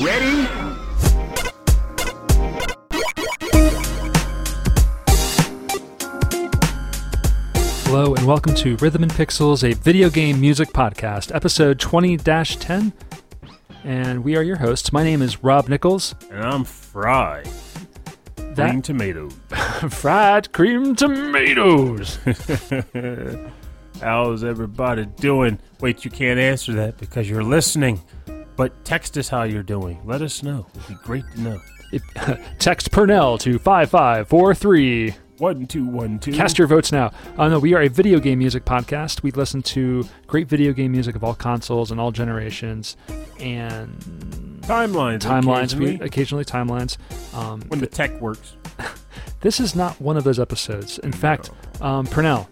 Ready? Hello and welcome to Rhythm and Pixels, a video game music podcast, episode 20 10. And we are your hosts. My name is Rob Nichols. And I'm Fry. That Green tomatoes. fried cream tomatoes. How's everybody doing? Wait, you can't answer that because you're listening. But text us how you're doing. Let us know. It'd be great to know. If- Text Purnell to 5543. One two one two. Cast your votes now. Uh, no, we are a video game music podcast. We listen to great video game music of all consoles and all generations, and timelines. timelines. occasionally, We, occasionally timelines. Um, when the tech works. this is not one of those episodes. In fact, um, Purnell,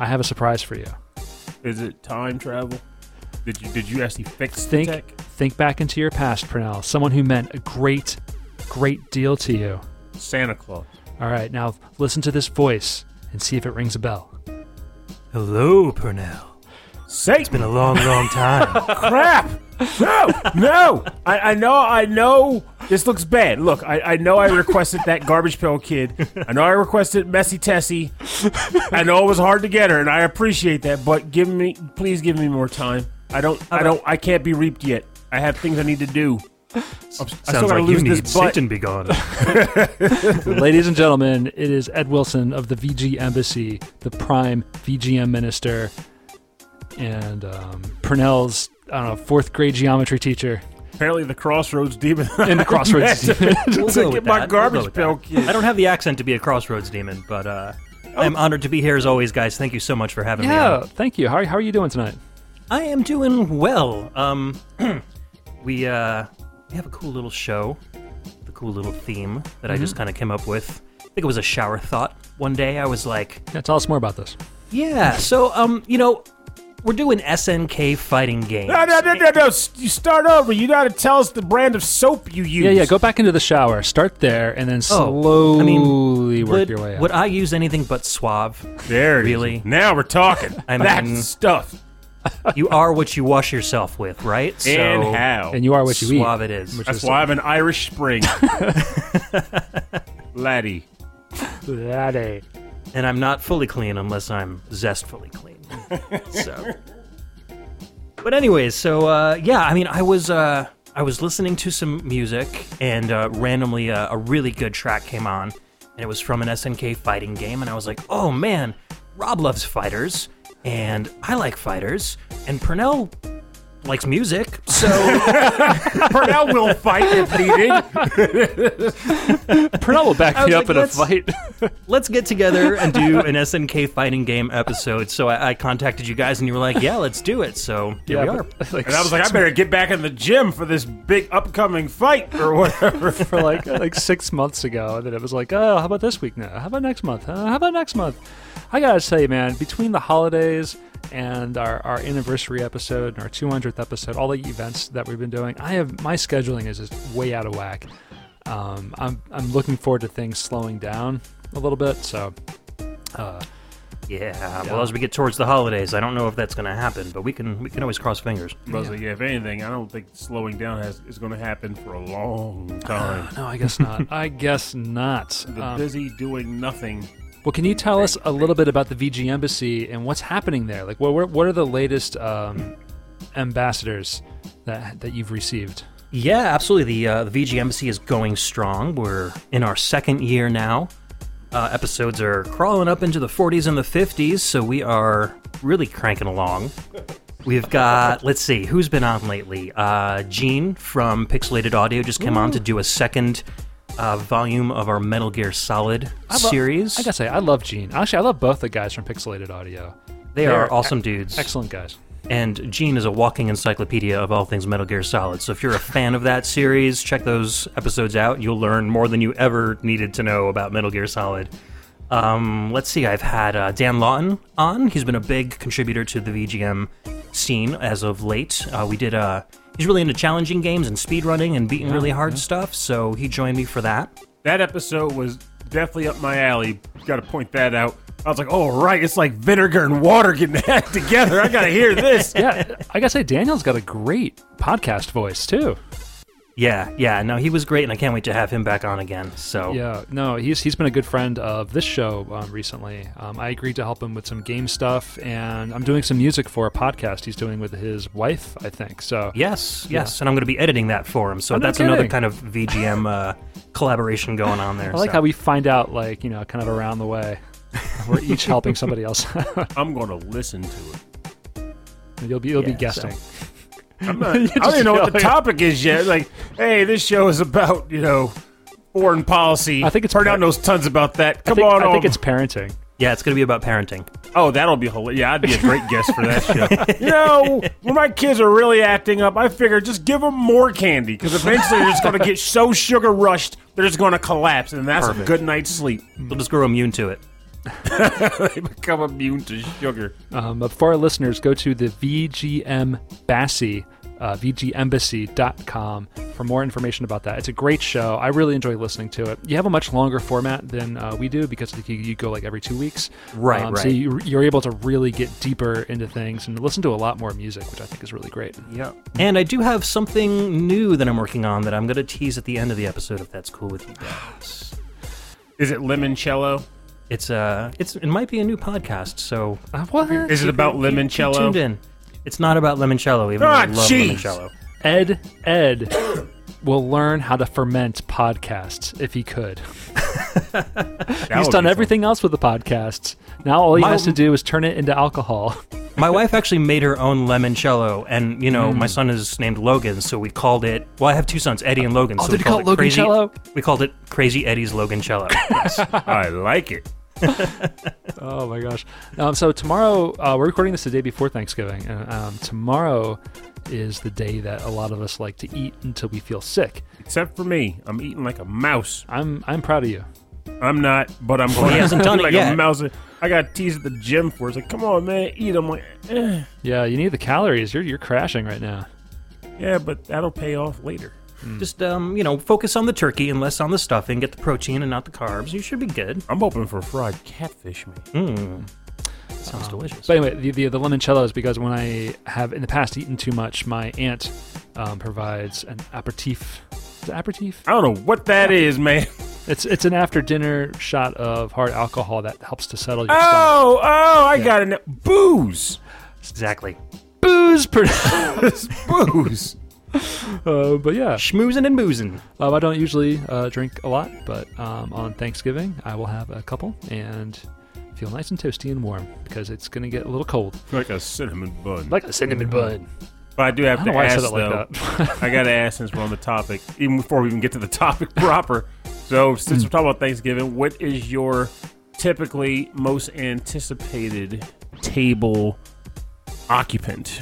I have a surprise for you. Is it time travel? Did you did you actually fix Think, the tech? think back into your past, Purnell. Someone who meant a great, great deal to you. Santa Claus. All right, now listen to this voice and see if it rings a bell. Hello, Purnell. Satan. It's been a long, long time. crap! No, no. I, I know, I know. This looks bad. Look, I, I know I requested that garbage pail kid. I know I requested Messy Tessie. I know it was hard to get her, and I appreciate that. But give me, please, give me more time. I don't, I don't, I can't be reaped yet. I have things I need to do. I'm, I still Sounds gotta like you lose need this butt. Satan be gone. Ladies and gentlemen, it is Ed Wilson of the VG Embassy, the prime VGM minister, and um, Purnell's I don't know fourth grade geometry teacher Apparently, the Crossroads demon. in the Crossroads. We'll to go get with my that. We'll go garbage with pail that. kid. I don't have the accent to be a crossroads demon, but uh, I'm honored to be here as always, guys. Thank you so much for having me. yeah, thank you. How, how are you doing tonight? I am doing well. Um, we uh, we have a cool little show, the cool little theme that I just kind of came up with. I think it was a shower thought. One day I was like, Yeah, tell us more about this. yeah. So um, you know, we're doing SNK fighting games. No, no, no, no, no. S- You start over. You got to tell us the brand of soap you use. Yeah, yeah. Go back into the shower. Start there, and then slowly Oh, I mean, work would, your way out. would I use anything but suave? There it is. Really? Now we're talking. I That's mean- stuff. You are what you wash yourself with, right? So and how? and you are what you eat. suave it is. Which That's is why I'm an Irish Spring. Laddie. Laddie. and I'm not fully clean unless I'm zestfully clean. so, but anyways, so uh, yeah, I mean, I was uh, I was listening to some music, and uh, randomly uh, a really good track came on, and it was from an SNK fighting game, and I was like, oh man, Rob loves fighters, and I like fighters, and Purnell likes music, so Purnell will fight if needed. Purnell will back I me was up like, in a fight. let's get together and do an SNK fighting game episode. So I, I contacted you guys, and you were like, yeah, let's do it. So here we are. but, like, And I was like, I better get back in the gym for this big upcoming fight or whatever. for like like six months ago. And then it was like, oh, how about this week now? How about next month? Uh, how about next month? I gotta say, man, between the holidays and our, our anniversary episode and our 200th episode, all the events that we've been doing, I have my scheduling is just way out of whack. Um, I'm I'm looking forward to things slowing down a little bit. So, uh, Yeah. Well, as we get towards the holidays, I don't know if that's going to happen, but we can we can always cross fingers. I was yeah, if anything, I don't think slowing down has, is going to happen for a long time. no, I guess not. I guess not. The Um, busy doing nothing. Well, can you tell us a little bit about the VG Embassy and what's happening there? Like, what what are the latest um, ambassadors that that you've received? Yeah, absolutely. The uh, the VG Embassy is going strong. We're in our second year now. Uh, episodes are crawling up into the 40s and the 50s, so we are really cranking along. We've got, let's see, who's been on lately? Uh, Gene from Pixelated Audio just came on to do a second uh, volume of our Metal Gear Solid lo- series. I gotta say, I love Gene. Actually, I love both the guys from Pixelated Audio. they they're are awesome dudes. Excellent guys. And Gene is a walking encyclopedia of all things Metal Gear Solid. So if you're a fan of that series, check those episodes out. You'll learn more than you ever needed to know about Metal Gear Solid. Um, let's see, I've had uh, Dan Lawton on. He's been a big contributor to the VGM scene as of late. Uh, we did uh, he's really into challenging games and speedrunning and beating really hard stuff. So he joined me for that. That episode was definitely up my alley. Got to point that out. I was like, oh, right. It's like vinegar and water getting that together. I got to hear this. Yeah, I gotta say, Daniel's got a great podcast voice too. Yeah, yeah. No, he was great, and I can't wait to have him back on again. So Yeah, no, he's he's been a good friend of this show um, recently. Um, I agreed to help him with some game stuff, and I'm doing some music for a podcast he's doing with his wife, I think. So Yes, yes, and I'm going to be editing that for him. So no that's another kind of VGM uh, collaboration going on there. I like so. how we find out, like you know, kind of around the way. We're each helping somebody else. I'm going to listen to it. you'll be you'll be Yeah, guessing. I'm not, I don't even know what the topic is yet. Like, hey, this show is about you know foreign policy. I think it's Turn par- out knows tons about that. I Come think, on, I think over. it's parenting. yeah, it's going to be about parenting. Oh, that'll be hilarious. Yeah, I'd be a great guest for that show. You know, when my kids are really acting up, I figure just give them more candy because eventually they're just going to get so sugar rushed they're just going to collapse, and that's a good night's sleep. They'll just grow immune to it. they become immune to sugar. Um, but for our listeners, go to the VG Embassy, uh, VGEmbassy.com for more information about that. It's a great show. I really enjoy listening to it. You have a much longer format than uh, we do because you, you go like every two weeks. Right, Um, So right. you, you're able to really get deeper into things and listen to a lot more music, which I think is really great. Yeah. And I do have something new that I'm working on that I'm going to tease at the end of the episode if that's cool with you guys. Is it limoncello? It's uh it's it might be a new podcast, so Uh, what? Is it about keep- keep limoncello? tuned in. It's not about limoncello, even Ah, though I love jeez. limoncello. Ed Ed will learn how to ferment podcasts if he could. That He's would done be everything else with the podcasts. Now all he My- has to do is turn it into alcohol. My wife actually made her own limoncello, and you know, Mm. my son is named Logan, so we called it. Well, I have two sons, Eddie and Logan. Oh, so did we you call called it Crazy, We called it Crazy Eddie's Logancello. Yes. fun. I like it. Oh my gosh! Um, so tomorrow uh, we're recording this the day before Thanksgiving, and um, tomorrow is the day that a lot of us like to eat until we feel sick. Except for me, I'm eating like a mouse. I'm I'm proud of you. I'm not, but I'm going. he hasn't done it like yet. A mouse. I got teased at the gym for. it. It's like, come on, man, eat. I'm like, eh. Yeah, you need the calories. You're you're crashing right now. yeah, but that'll pay off later. Just um, you know, focus on the turkey and less on the stuffing. Get the protein and not the carbs. You should be good. I'm hoping for fried catfish, man. Mm. Sounds delicious. But anyway, the, the the limoncello is because when I have in the past eaten too much, my aunt um, provides an aperitif. Is it aperitif? I don't know what that is, man. It's it's an after dinner shot of hard alcohol that helps to settle your stomach. Oh, oh, I Yeah. got it. Booze, exactly. Booze, per- booze. uh, but yeah, Schmoozing and boozing. Um, I don't usually uh, drink a lot, but um, on Thanksgiving I will have a couple and feel nice and toasty and warm because it's going to get a little cold, like a cinnamon bun. like a cinnamon bun. but I do I have don't to know why I ask said it though. like that. I gotta ask since we're on the topic, even before we even get to the topic proper. So, since we're talking about Thanksgiving, what is your typically most anticipated table occupant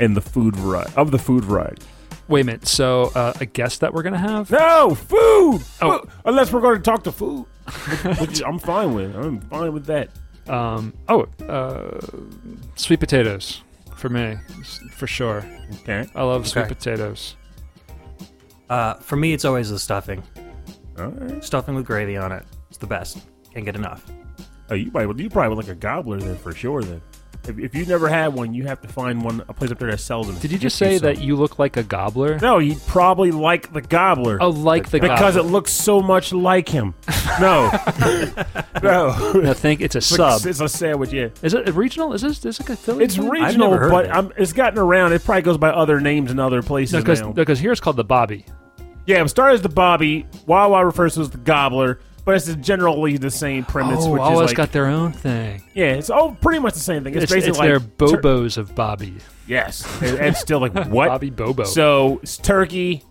in the food variety of the food variety? Wait a minute. So uh, a guest that we're going to have? No food. Oh. Food. unless we're going to talk to food, which, which I'm fine with. I'm fine with that. Um, oh, uh, sweet potatoes for me, for sure. Okay. I love sweet Okay. potatoes. Uh, for me, it's always the stuffing. All right. Stuffing with gravy on it. It's the best. Can't get enough. Oh, you probably you probably look like a gobbler then for sure. Then, if, if you've never had one, you have to find one a place up there that sells them. Did you just say that you look like a gobbler? No, you probably like the gobbler. Oh, like the gobbler. because gobbler. it looks so much like him. No, no. No, think it's a It's like- sub. It's a sandwich. Yeah, Is it regional? Is this is this like a Philly? it's thing? regional, never heard but of it. I'm, it's gotten around. It probably goes by other names in other places because now. because here it's called the Bobby. yeah, it started as the Bobby. Wawa refers to as the gobbler, but it's generally the same premise. Oh, which Wawa's is like, got their own thing. yeah, it's all pretty much the same thing. It's, It's, basically it's like their tur- Bobos of Bobby. yes, and, and still like what? Bobby Bobo. So it's turkey,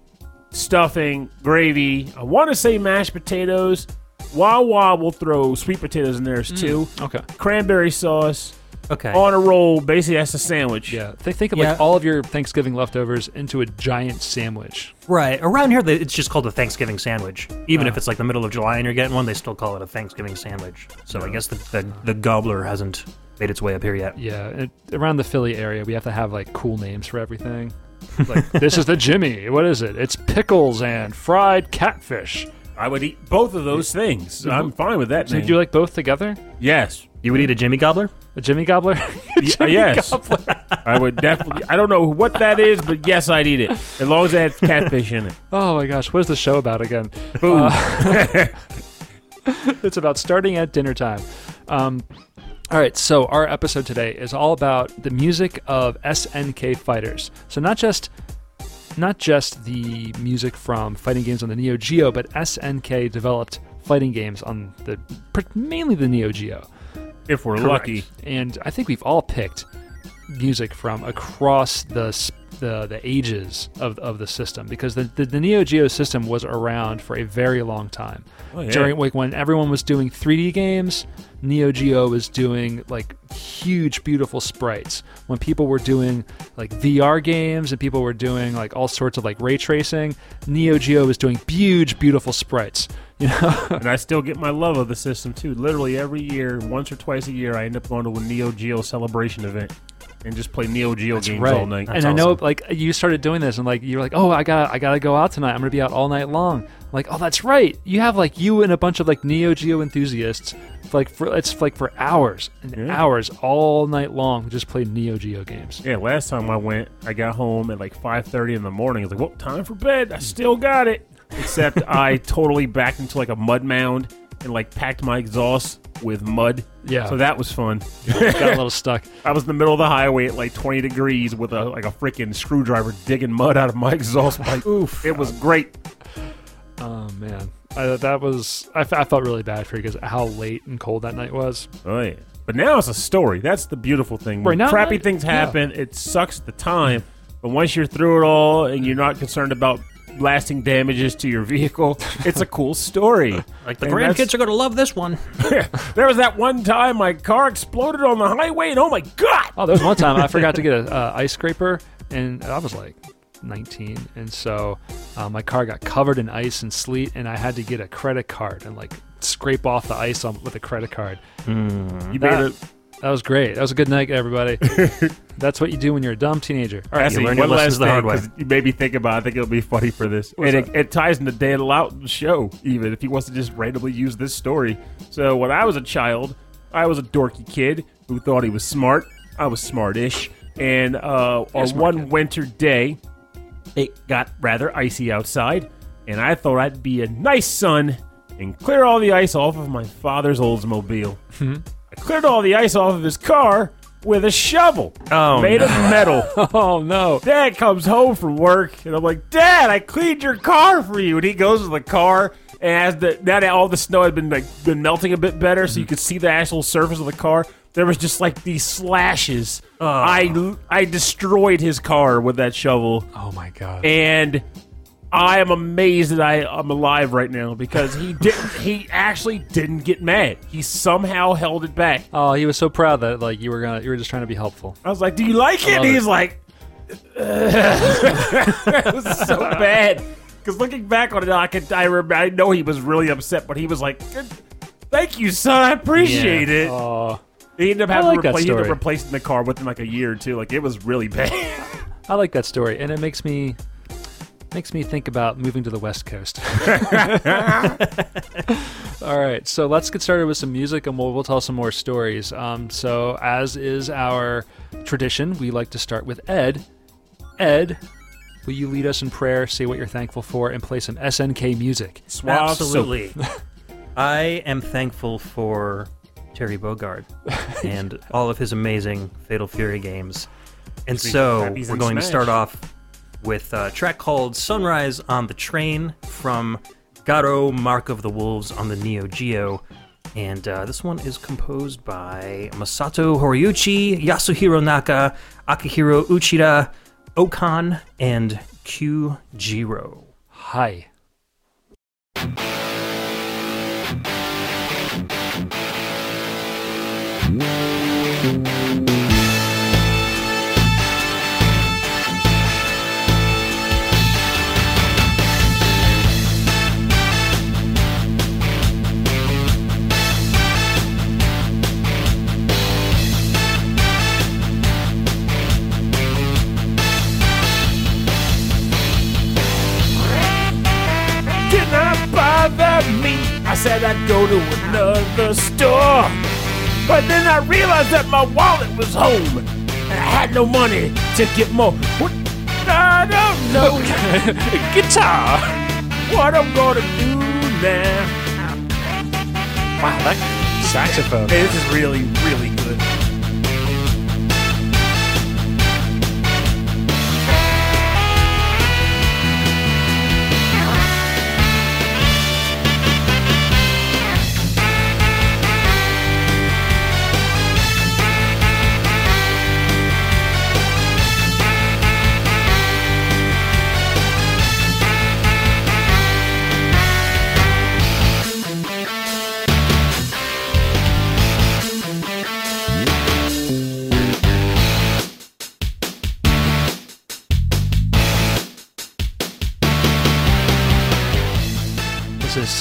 stuffing, gravy. I want to say mashed potatoes. Wawa will throw sweet potatoes in theirs mm, too. okay. Cranberry sauce Okay. on a roll. Basically, that's a sandwich. Yeah. Think think of Yeah. like all of your Thanksgiving leftovers into a giant sandwich. Right. Around here, they- it's just called a Thanksgiving sandwich. Even if uh. it's like the middle of July and you're getting one, they still call it a Thanksgiving sandwich. So I guess the, the, the gobbler hasn't made its way up here yet. Yeah. It, around the Philly area, we have to have like cool names for everything. Like this is the Jimmy. What is it? It's pickles and fried catfish. I would eat both of those things. I'm fine with that. So name. do you like both together? yes, You would eat a Jimmy Gobbler? A Jimmy Gobbler? Y- yes, I would definitely. I don't know what that is, but yes, I'd eat it as long as it has catfish in it. Oh my gosh, what is the show about again? Boom. it's about starting at dinner time. Um, all right, so our episode today is all about the music of SNK fighters. So not just not just the music from fighting games on the Neo Geo, but SNK developed fighting games on the mainly the Neo Geo. If we're Correct. lucky. And I think we've all picked music from across the the, the ages of, of the system because the, the, the Neo Geo system was around for a very long time. Oh, yeah. During like when everyone was doing 3D games, Neo Geo was doing like huge, beautiful sprites. When people were doing like VR games and people were doing like all sorts of like ray tracing, Neo Geo was doing huge, beautiful sprites. You know, And I still get my love of the system too. Literally every year, once or twice a year, I end up going to a Neo Geo celebration event and just play Neo Geo games all night. And I know, like, you started doing this, and like, you're like, oh, I got, I gotta go out tonight. I'm gonna be out all night long. Like, oh, that's right. You have like you and a bunch of like Neo Geo enthusiasts, like for it's like for hours and Yeah. hours all night long, just play Neo Geo games. Yeah, last time I went, I got home at like 5:30 in the morning. I was like, "Well, time for bed." I still got it, except I totally backed into like a mud mound and like packed my exhaust with mud. Yeah. So that was fun. got a little stuck. I was in the middle of the highway at like 20 degrees with a like a freaking screwdriver digging mud out of my exhaust pipe. Oof! It was great. Oh man, I, that was I, f- I felt really bad for you because how late and cold that night was. Oh yeah. But now it's a story. That's the beautiful thing. When Right, now- crappy now- things yeah. happen, it sucks at the time. But once you're through it all and you're not concerned about lasting damages to your vehicle, it's a cool story. Like the And grandkids are going to love this one. there was that one time my car exploded on the highway, and oh my god! Oh, there was one time I forgot to get a uh, ice scraper, and I was like 19, and so uh, my car got covered in ice and sleet, and I had to get a credit card and like scrape off the ice on, with a credit card. You That, better that was great. That was a good night, everybody. That's what you do when you're a dumb teenager. All right, Actually, learn your one lessons last the hard thing, way. 'cause you made me think about. it. I think it'll be funny for this, and it, it ties into Dan Loughton's show. Even if he wants to just randomly use this story. So when I was a child, I was a dorky kid who thought he was smart. I was smartish, and uh, on one kid. winter day, it got rather icy outside, and I thought I'd be a nice son and clear all the ice off of my father's Oldsmobile. Cleared all the ice off of his car with a shovel Oh, made no. of metal. Oh no! Dad comes home from work, and I'm like, Dad, I cleaned your car for you. And he goes to the car, and as the now that all the snow had been like been melting a bit better, so you mm-hmm. could see the actual surface of the car. There was just like these slashes. Oh. I I destroyed his car with that shovel, Oh my god! and I am amazed that I am alive right now because he didn't. he actually didn't get mad. He somehow held it back. Oh, he was so proud that like you were gonna you were just trying to be helpful. I was like, "Do you like it?" And he's like, "It was so bad." Because looking back on it, I can I, remember, I know he was really upset, but he was like, "Thank you, son. I appreciate it." Oh, he ended up I having like to that repla- he ended up story. replacing the car within like a year or two. Like it was really bad. I like that story, and it makes me makes me think about moving to the West Coast. All right, so let's get started with some music, and we'll we'll tell some more stories. Um, so, as is our tradition, we like to start with Ed. Ed, will you lead us in prayer, say what you're thankful for, and play some SNK music? Suave Absolutely. I am thankful for Terry Bogard and all of his amazing Fatal Fury games. And so we're and going to start off with a track called Sunrise on the Train from Garou Mark of the Wolves on the Neo Geo. And uh, this one is composed by Masato Horiuchi, Yasuhiro Naka, Akihiro Uchida, Okan, and Q Jiro. Hi. Said I'd go to another store. But then I realized that my wallet was home, and I had no money to get more. What? I don't know Guitar. what I'm gonna do now. Wow, that saxophone. This is really, really good.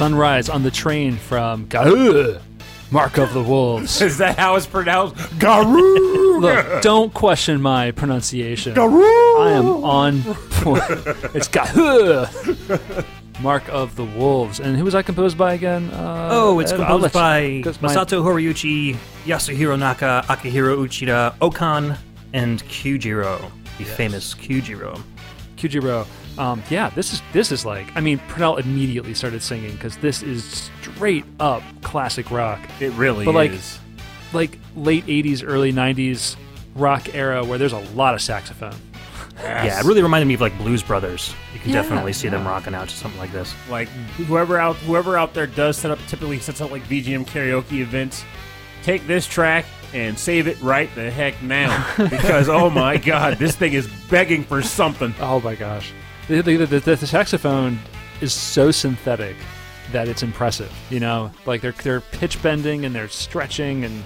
Sunrise on the Train from Gahoo, Mark of the Wolves. Is that how it's pronounced? Garoo! Look, don't question my pronunciation. Garoo! I am on point. It's Gahoo, Mark of the Wolves. And who was I composed by again? Uh, Oh, it's I'll composed let you- by 'cause my- Masato Horiyuchi, Yasuhiro Naka, Akihiro Uchida, Okan, and Kyujiro, the famous Kyujiro. Kujiro. Um, yeah, this is this is like I mean, Purnell immediately started singing because this is straight up classic rock, It really But, like, is. like late '80s, early '90s rock era where there's a lot of saxophone. Yeah, it really reminded me of like Blues Brothers. You can Yeah, definitely see them rocking out to something like this. like whoever out whoever out there does set up typically sets up like VGM karaoke events. Take this track and save it right the heck now because oh my god, this thing is begging for something. Oh my gosh, the, the, the, the, the saxophone is so synthetic that it's impressive. You know, like they're they're pitch bending and they're stretching and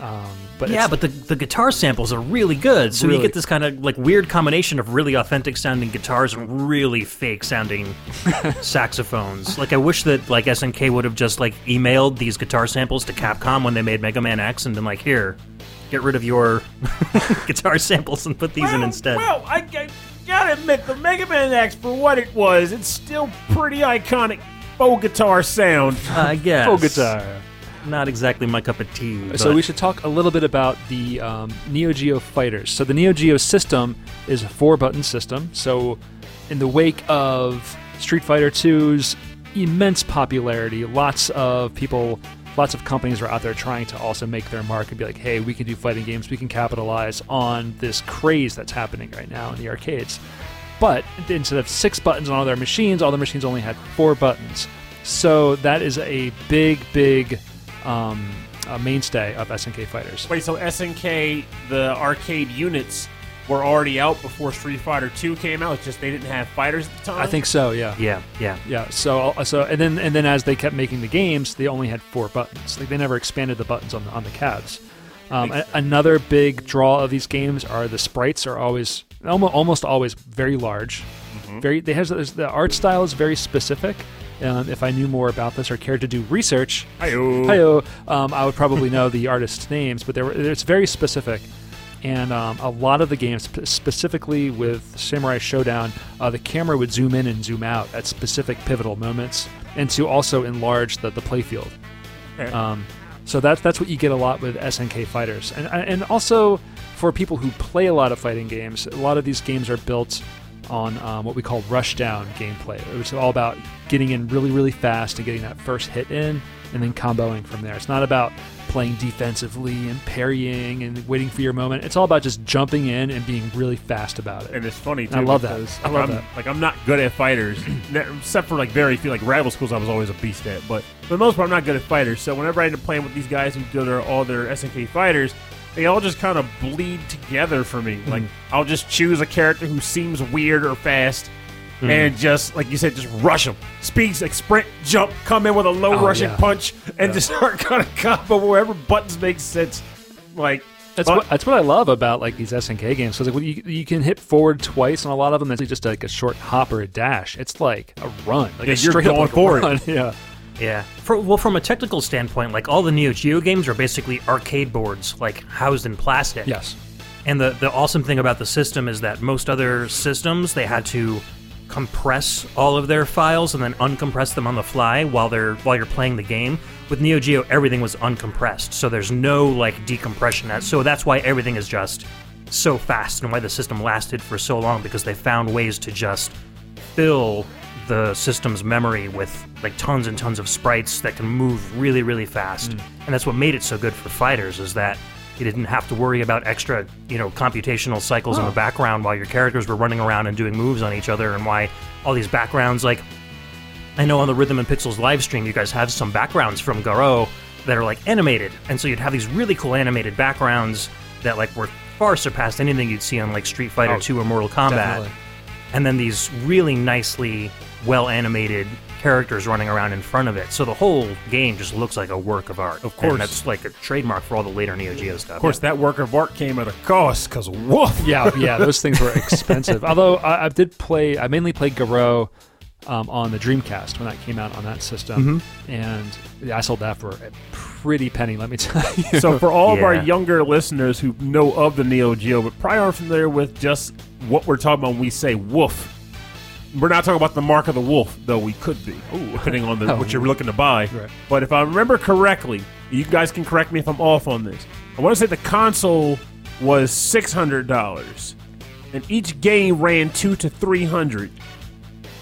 um, but yeah, but the, the guitar samples are really good. So Really. you get this kind of like weird combination of really authentic sounding guitars and really fake sounding saxophones. Like I wish that like SNK would have just like emailed these guitar samples to Capcom when they made Mega Man X and been like, "Here, get rid of your guitar samples and put these in instead." Well, I, I gotta admit, the Mega Man X, for what it was, it's still pretty iconic faux guitar sound. I guess. full guitar. Not exactly my cup of tea. So we should talk a little bit about the um, Neo Geo fighters. So the Neo Geo system is a four-button system. So in the wake of Street Fighter 2's immense popularity, lots of people, lots of companies are out there trying to also make their mark and be like, "Hey, we can do fighting games. We can capitalize on this craze that's happening right now in the arcades." But instead of six buttons on all their machines, all the machines only had four buttons. So that is a big, big um, a mainstay of SNK fighters. Wait, so SNK, the arcade units were already out before Street Fighter 2 came out. It's just they didn't have fighters at the time. I think so. Yeah. yeah, yeah. Yeah. So so and then and then as they kept making the games, they only had four buttons. Like they never expanded the buttons on the on the CADs. Um, a- another big draw of these games are the sprites are always almost, almost always very large. Very they has the art style is very specific. Um, if I knew more about this or cared to do research, Hi-yo. Hi-yo, um, I would probably know the artists' names, but they were, it's very specific. And um, a lot of the games, specifically with Samurai Shodown, uh, the camera would zoom in and zoom out at specific pivotal moments, and to also enlarge the, the playfield. Um, so that's that's what you get a lot with SNK fighters, and and also for people who play a lot of fighting games, a lot of these games are built on um, what we call rushdown gameplay, which is all about getting in really really fast and getting that first hit in, and then comboing from there. It's not about playing defensively and parrying and waiting for your moment. It's all about just jumping in and being really fast about it. And it's funny too. I love that. I love that. Like I'm not good at fighters, except for like very few. Like rival schools, I was always a beast at. But for the most part, I'm not good at fighters. So whenever I end up playing with these guys who do their, all their SNK fighters, they all just kind of bleed together for me. Mm-hmm. Like I'll just choose a character who seems weird or fast. Mm-hmm. And just like you said, just rush them. Speeds like sprint, jump, come in with a low Oh, rushing yeah. punch, and just start kind of combo wherever buttons make sense. Like That's but- what that's what I love about like these SNK games. Because like you you can hit forward twice on a lot of them. It's just like a short hop or a dash. It's like a run. Like Yeah, a you're straight up going like a for it. run. Yeah. Yeah. For, well, from a technical standpoint, like all the Neo Geo games are basically arcade boards, like housed in plastic. Yes. And the the awesome thing about the system is that most other systems they had to compress all of their files and then uncompress them on the fly while they're while you're playing the game. With Neo Geo, everything was uncompressed, so there's no like decompression. So that's why everything is just so fast and why the system lasted for so long because they found ways to just fill the system's memory with like tons and tons of sprites that can move really really fast mm. and that's what made it so good for fighters is that you didn't have to worry about extra you know computational cycles in the background while your characters were running around and doing moves on each other and why all these backgrounds like I know on the Rhythm and Pixels live stream, you guys have some backgrounds from Garou that are like animated, and so you'd have these really cool animated backgrounds that like were far surpassed anything you'd see on like Street Fighter Oh, 2 or Mortal Kombat. definitely. And then these really nicely well animated characters running around in front of it. So the whole game just looks like a work of art. Of course. And that's like a trademark for all the later Neo Geo stuff. Of course, that work of art came at a cost, because woof. yeah, yeah, those things were expensive. Although I, I did play, I mainly played Garou um, on the Dreamcast when that came out on that system, and yeah, I sold that for a pretty penny. Let me tell you. So for all of our younger listeners who know of the Neo Geo, but probably aren't familiar with just what we're talking about when we say woof, we're not talking about the mark of the wolf, though we could be, depending on the, oh. what you're looking to buy. Right. But if I remember correctly, you guys can correct me if I'm off on this. I want to say the console was six hundred dollars, and each game ran two to three hundred.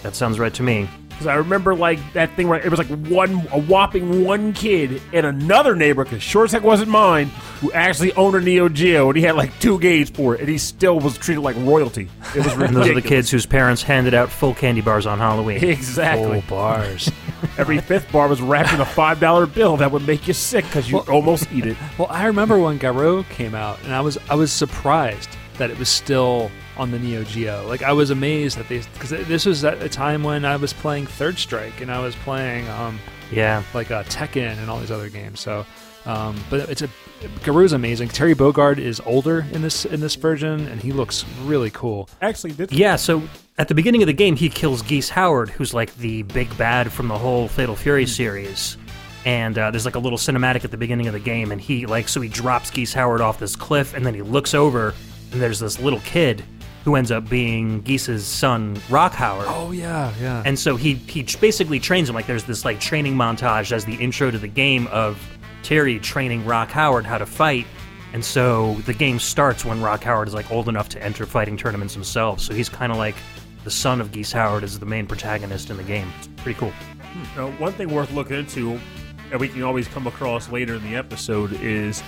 that sounds right to me. Because I remember like that thing where it was like one a whopping one kid in another neighbor, because sure as heck wasn't mine, who actually owned a Neo Geo, and he had like two games for it, and he still was treated like royalty. It was And ridiculous. those are the kids whose parents handed out full candy bars on Halloween. Exactly. Full bars. Every fifth bar was wrapped in a five dollar bill that would make you sick because you almost eat it. Well, I remember when Garou came out, and I was I was surprised that it was still on the Neo Geo. Like I was amazed that they because this was at a time when I was playing Third Strike and I was playing um, Yeah. like uh, Tekken and all these other games. So, um, but it's a Garou's amazing. Terry Bogard is older in this in this version, and he looks really cool. Actually, this, Yeah, so at the beginning of the game, he kills Geese Howard, who's like the big bad from the whole Fatal Fury series. And uh, there's like a little cinematic at the beginning of the game, and he like so he drops Geese Howard off this cliff, and then he looks over, and there's this little kid who ends up being Geese's son, Rock Howard. Oh yeah, yeah. And so he he basically trains him like there's this like training montage as the intro to the game of Terry training Rock Howard how to fight. And so the game starts when Rock Howard is like old enough to enter fighting tournaments himself. So he's kind of like the son of Geese Howard is the main protagonist in the game. It's pretty cool. Hmm. Now, one thing worth looking into that we can always come across later in the episode is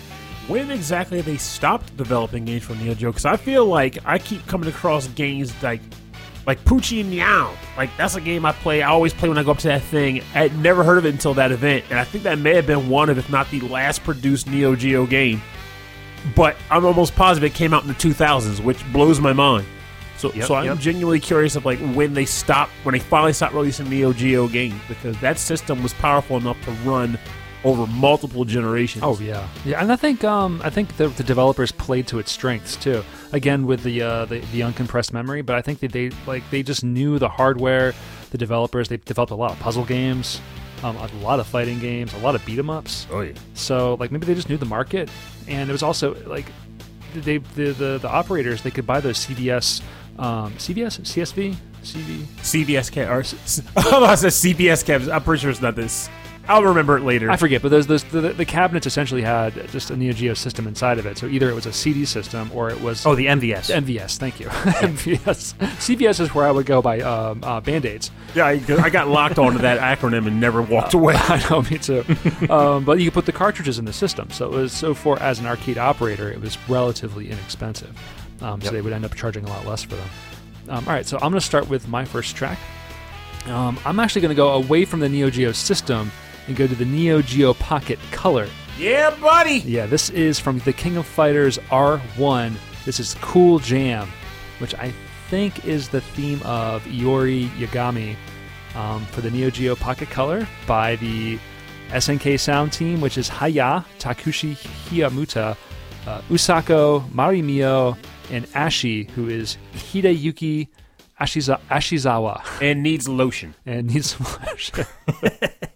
when exactly they stopped developing games for Neo Geo. Because I feel like I keep coming across games like like Poochie and Meow. Like that's a game I play. I always play when I go up to that thing. I had never heard of it until that event, and I think that may have been one of, if not the last produced Neo Geo game. But I'm almost positive it came out in the 2000s, which blows my mind. So, Yep, so I'm yep. genuinely curious of like when they stopped, when they finally stopped releasing Neo Geo games, because that system was powerful enough to run over multiple generations. Oh yeah, yeah, and I think um, I think the, the developers played to its strengths too. Again with the, uh, the the uncompressed memory, but I think that they like they just knew the hardware. The developers they developed a lot of puzzle games, um, a lot of fighting games, a lot of beat 'em ups. oh yeah. So like maybe they just knew the market, and it was also like they the the, the operators they could buy those CVS, um, CVS, CSV, CV. CBS cab. Or, s- oh, I said CBS cabs. I'm pretty sure it's not this. I'll remember it later. I forget, but those, those the, the cabinets essentially had just a Neo Geo system inside of it. So either it was a CD system or it was Oh, the MVS. MVS, thank you. MVS. CVS is where I would go buy um, uh, band aids. yeah, I, I got locked onto that acronym and never walked away. I know, me too. um, but you could put the cartridges in the system. So it was so for as an arcade operator, it was relatively inexpensive. Um, So Yep. they would end up charging a lot less for them. Um, all right, so I'm going to start with my first track. Um, I'm actually going to go away from the Neo Geo system and go to the Neo Geo Pocket Color. yeah, buddy. Yeah, this is from the King of Fighters R1. This is Cool Jam, which I think is the theme of Iori Yagami um, for the Neo Geo Pocket Color by the SNK Sound Team, which is Haya, Takushi Hiyamuta, uh, Usako, Marimio, and Ashi, who is Hideyuki Ashiza- Ashizawa, And needs lotion. and needs some lotion.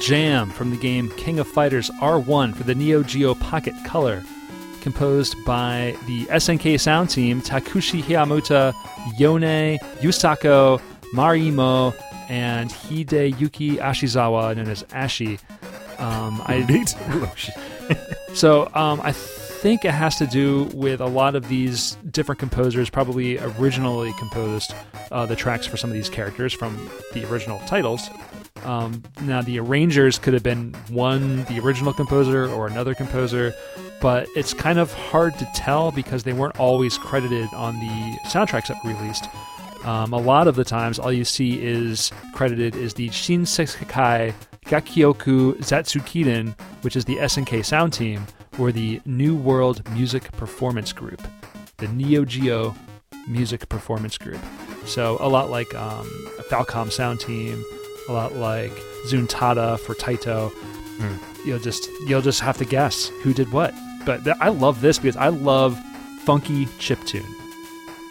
Jam from the game King of Fighters R1 for the Neo Geo Pocket Color, composed by the SNK sound team Takushi Hiyamuta, Yone, Yusako, Marimo, and Hideyuki Ashizawa, known as Ashi. Um, I so um, I think it has to do with a lot of these different composers probably originally composed uh, the tracks for some of these characters from the original titles. Um, now the arrangers could have been one, the original composer, or another composer, but it's kind of hard to tell because they weren't always credited on the soundtracks that were released. Um, a lot of the times, all you see is credited is the Shinsekai Gakkyoku Zatsugidan, which is the SNK sound team, or the New World Music Performance Group, the Neo Geo Music Performance Group. So a lot like um, Falcom sound team, a lot like Zuntata for Taito. You'll just you'll just have to guess who did what. But th- I love this because I love funky chip tune.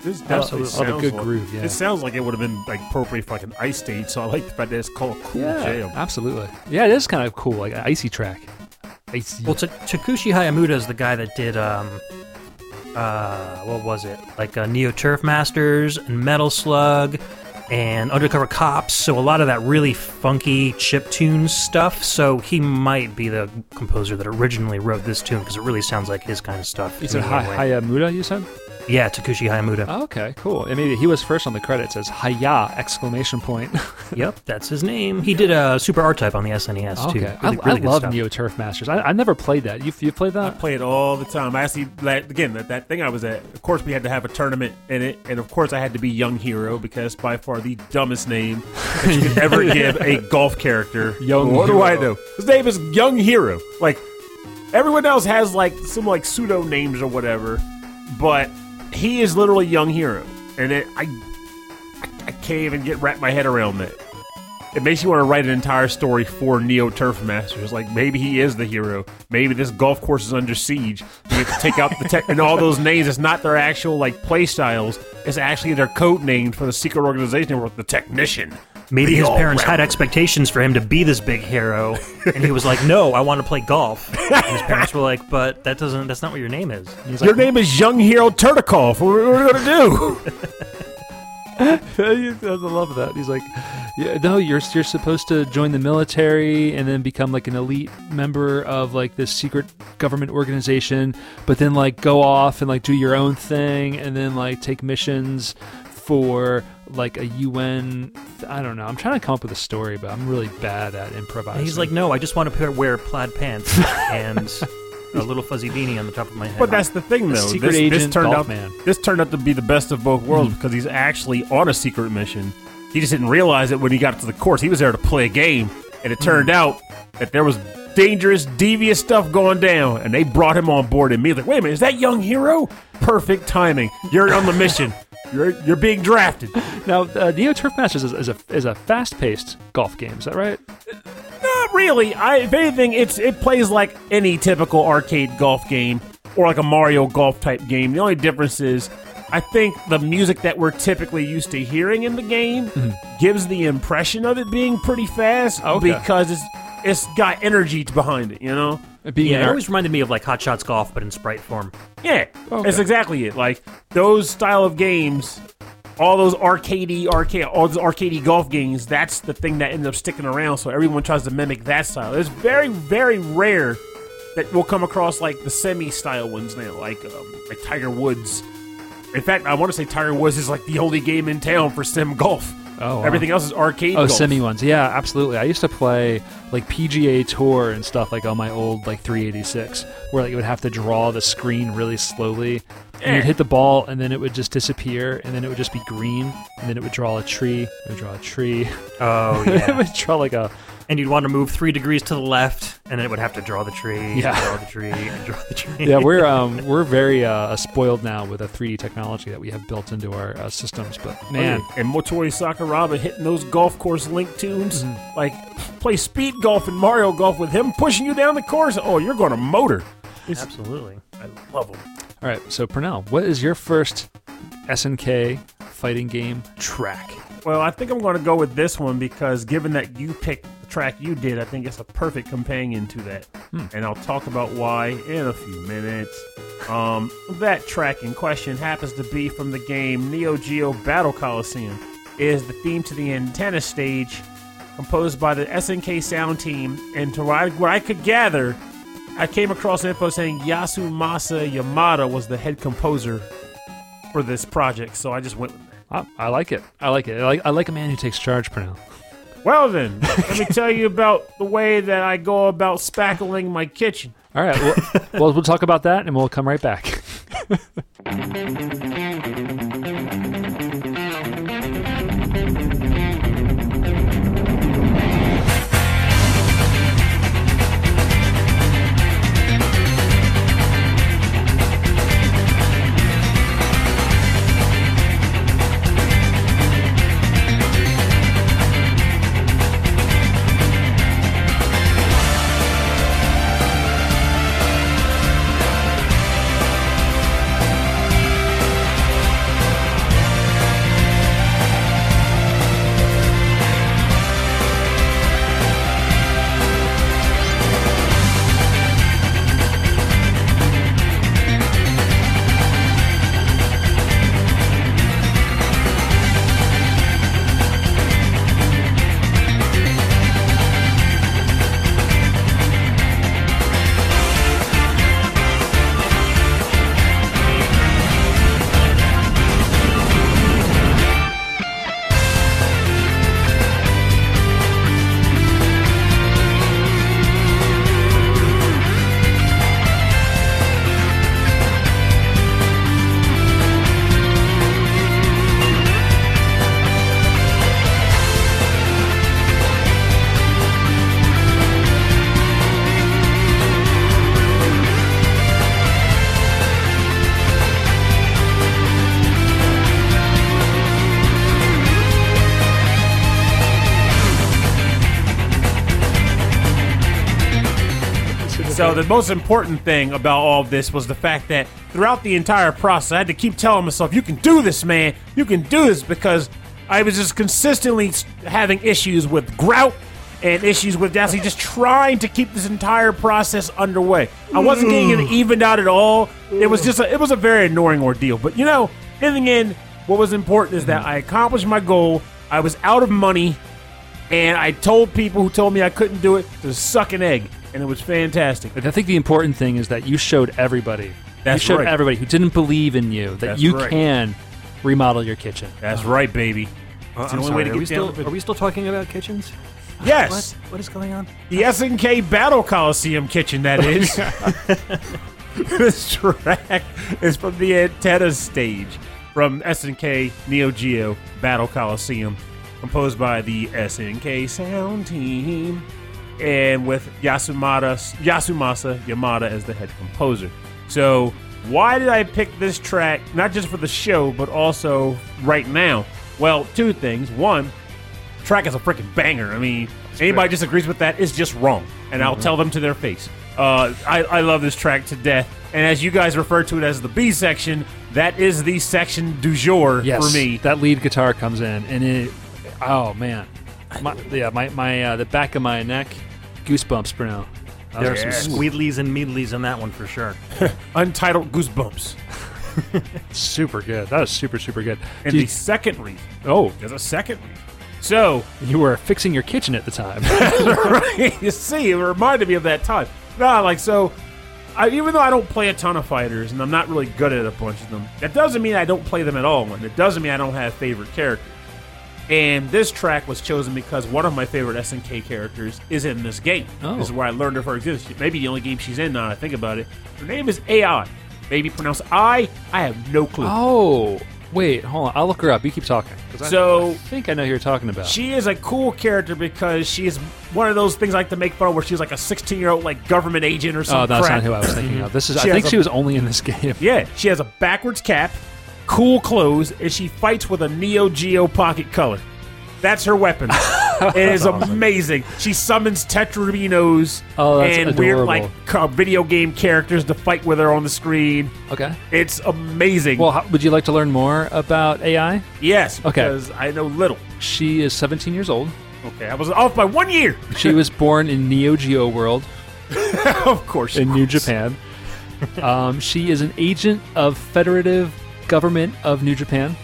This I definitely love- I a good like, groove, yeah. It sounds like it would have been like appropriate for like an ice stage. So I like the fact that it's called Cool Jam. absolutely. Yeah, it is kind of cool, like an icy track. Icy. Well, Ta Takushi Hayamuta is the guy that did um, uh, what was it? Like uh, Neo Turf Masters and Metal Slug and Undercover Cops. So a lot of that really funky chip tune stuff. So he might be the composer that originally wrote this tune because it really sounds like his kind of stuff. Is it said me Hay- anyway. Hayamuta, you said? Yeah, Takushi Hayamuta. Oh, okay, cool. And maybe he was first on the credits as Haya! Exclamation point. Yep, that's his name. He did a Super R Type on the SNES too. okay, Really, I, really I love stuff. Neo Turf Masters. I, I never played that. You you played that? I that? play it all the time. I actually, like, again, that, that thing I was at, of course, we had to have a tournament in it. And of course, I had to be Young Hero because by far the dumbest name that you could ever give a golf character. Young what do I Hero. know? His name is Young Hero. Like, everyone else has, like, some, like, pseudo names or whatever. But he is literally Young Hero. And it, I, I, can't even get wrap my head around that. It makes you want to write an entire story for Neo Turf Masters. Like maybe he is the hero. Maybe this golf course is under siege. You have to take out the tech and all those names. It's not their actual like play styles. It's actually their code name for the secret organization with the technician. Maybe The his parents had expectations for him to be this big hero, and he was like, "No, I want to play golf." And his parents were like, "But that doesn't. That's not what your name is." He's Your like, name is Young Hero Turtikov. What are we gonna do? I love that. He's like, yeah, no, you're you're supposed to join the military and then become like an elite member of like this secret government organization, but then like go off and like do your own thing and then like take missions for like a UN. I don't know. I'm trying to come up with a story, but I'm really bad at improvising. And he's like, "No, I just want to pair, wear plaid pants and a little fuzzy beanie on the top of my head." But that's the thing, though. secret this, agent this turned out man. this turned out to be the best of both worlds because he's actually on a secret mission. He just didn't realize it when he got to the course. He was there to play a game, and it turned hmm. out that there was dangerous, devious stuff going down, and they brought him on board immediately. Wait a minute, is that young hero? Perfect timing. You're on the mission. You're you're being drafted. now, uh, Neo Turf Masters is, is a is a fast paced golf game. Is that right? Not really. I, if anything, it's it plays like any typical arcade golf game or like a Mario golf type game. The only difference is, I think the music that we're typically used to hearing in the game gives the impression of it being pretty fast Okay. because it's it's got energy behind it. You know. Being yeah, it always reminded me of like Hot Shots Golf, but in sprite form. Yeah, Okay. that's exactly it. Like those style of games, all those arcadey arcade, all those arcadey golf games. That's the thing that ends up sticking around. So everyone tries to mimic that style. It's very, very rare that we'll come across like the semi-style ones now, like um, like Tiger Woods. In fact, I want to say Tiger Woods is like the only game in town for sim golf. Oh, wow. Everything else is arcade. Oh, golf. semi ones. Yeah, absolutely. I used to play like PGA Tour and stuff like on my old like 386, where like it would have to draw the screen really slowly. And you'd Eh. hit the ball, and then it would just disappear, and then it would just be green, and then it would draw a tree. It would draw a tree. Oh it yeah, would draw like a and you'd want to move three degrees to the left, and then it would have to draw the tree, Yeah. draw the tree, and draw the tree. yeah. We're um we're very uh, spoiled now with the 3D technology that we have built into our uh, systems. But man, Oh, and Motoi Sakuraba hitting those golf course link tunes. Mm-hmm. Like, play speed golf and Mario golf with him pushing you down the course. Oh, you're going to motor. It's, Absolutely. I love him. all right. So Pernell, what is your first SNK fighting game track? Well, I think I'm going to go with this one because given that you picked the track you did, I think it's a perfect companion to that. And I'll talk about why in a few minutes. Um, that track in question happens to be from the game Neo Geo Battle Coliseum. It is the theme to the antenna stage, composed by the SNK sound team. And to what I, what I could gather, I came across info saying Yasumasa Yamada was the head composer for this project, so I just went with that. I, I like it. I like it. I like, I like a man who takes charge, Pernell. Well then, let me tell you about the way that I go about spackling my kitchen. All right. Well, well, we'll talk about that and we'll come right back. the most important thing about all of this was the fact that throughout the entire process, I had to keep telling myself, "You can do this, man. You can do this," because I was just consistently having issues with grout and issues with Dassy, just trying to keep this entire process underway. I wasn't getting it mm. evened out at all. It was just a, it was a very annoying ordeal. But you know, in the end, what was important is that mm-hmm. I accomplished my goal. I was out of money and I told people who told me I couldn't do it to suck an egg, and it was fantastic. But I think the important thing is that you showed everybody. That's you showed right. everybody who didn't believe in you that That's you right. can remodel your kitchen. That's right, baby. Uh, It's the I'm only sorry, way to are get we down still are we still talking about kitchens? Yes, What what is going on? the SNK Battle Coliseum kitchen. That is. this track is from the antenna stage from SNK Neo Geo Battle Coliseum, composed by the SNK sound team, and with Yasumata Yasumasa Yamada as the head composer. So, why did I pick this track? Not just for the show, but also right now. Well, two things. One, track is a freaking banger. I mean, anybody disagrees with that is just wrong, and I'll tell them to their face. Uh, I, I love this track to death, and as you guys refer to it as the B section, that is the section du jour Yes, for me. that lead guitar comes in, and it. Oh man, my, yeah, my my uh, the back of my neck, goosebumps, Bruno. That There are was- some Yes. squeedleys and meadleys in that one for sure. Untitled Goosebumps. super good. That was super super good. And Do the second reason, oh, there's a second reason. So, you were fixing your kitchen at the time. you see, it reminded me of that time. Nah, like so. I, even though I don't play a ton of fighters and I'm not really good at a bunch of them, that doesn't mean I don't play them at all. And it doesn't mean I don't have favorite characters. And this track was chosen because one of my favorite SNK characters is in this game. Oh. This is oh. where I learned of her existence. Maybe the only game she's in now. that I think about it. Her name is AI. Maybe pronounced I. I have no clue. oh, wait, hold on. I'll look her up. You keep talking. 'cause I- So- I think I know who you're talking about. She is a cool character because she is one of those things I like to make fun of, where she's like a 16 year old like government agent or something. oh, something. that's not who I was thinking of. This is. She I think a- she was only in this game. Yeah, she has a backwards cap, cool clothes, and she fights with a Neo Geo pocket color. That's her weapon. it is amazing. She summons Tetriminos Oh, and weird like video game characters to fight with her on the screen. Okay. It's amazing. Well, how, would you like to learn more about AI? yes, okay. because I know little. She is 17 years old. Okay, I was off by one year. She was born in Neo Geo World of course. in of New. Japan. Um, she is an agent of Federative Government of New Japan.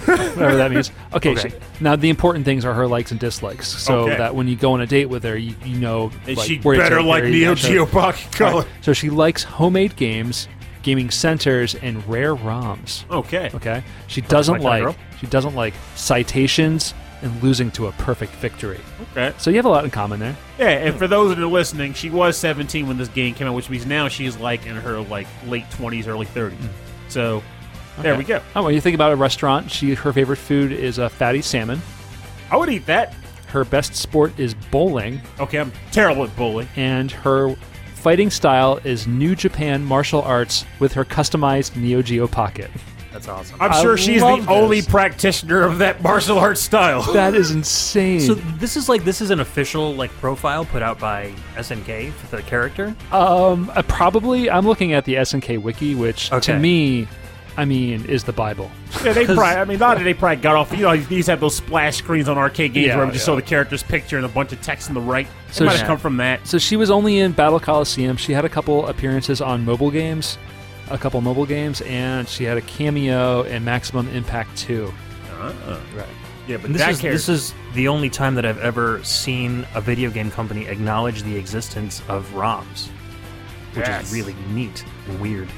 Whatever that means. Okay, Okay. she- now the important things are her likes and dislikes, so Okay. that when you go on a date with her, you, you know. And like, she better like Neo. Geo Pocket Color. So she likes homemade games, gaming centers, and rare ROMs. Okay. Okay, she doesn't of like she doesn't like citations and losing to a perfect victory. Okay. So you have a lot in common there. Yeah, and for those that are listening, she was 17 when this game came out, which means now she's like in her like late 20s, early 30s. Mm. So there we go. Oh, when you think about a restaurant, she her favorite food is a fatty salmon. I would eat that. Her best sport is bowling, Okay, I'm terrible at bowling. and her fighting style is New Japan martial arts with her customized Neo Geo pocket. That's awesome. I'm I sure she's the love only this. practitioner of that martial arts style. That is insane. So this is like this is an official like profile put out by SNK for the character. um, uh, probably I'm looking at the SNK wiki, which Okay. to me, I mean, is the Bible. Yeah, they probably. I mean, not that they probably got off. You know, these have those splash screens on arcade games Yeah, where we just yeah. saw the character's picture and a bunch of text on the right. So So might she- have come from that. So she was only in Battle Coliseum. She had a couple appearances on mobile games, a couple mobile games, and she had a cameo in Maximum Impact 2. Ah. Right. Yeah, but And this that is character. this is the only time that I've ever seen a video game company acknowledge the existence of ROMs, which Yes. is really neat and weird.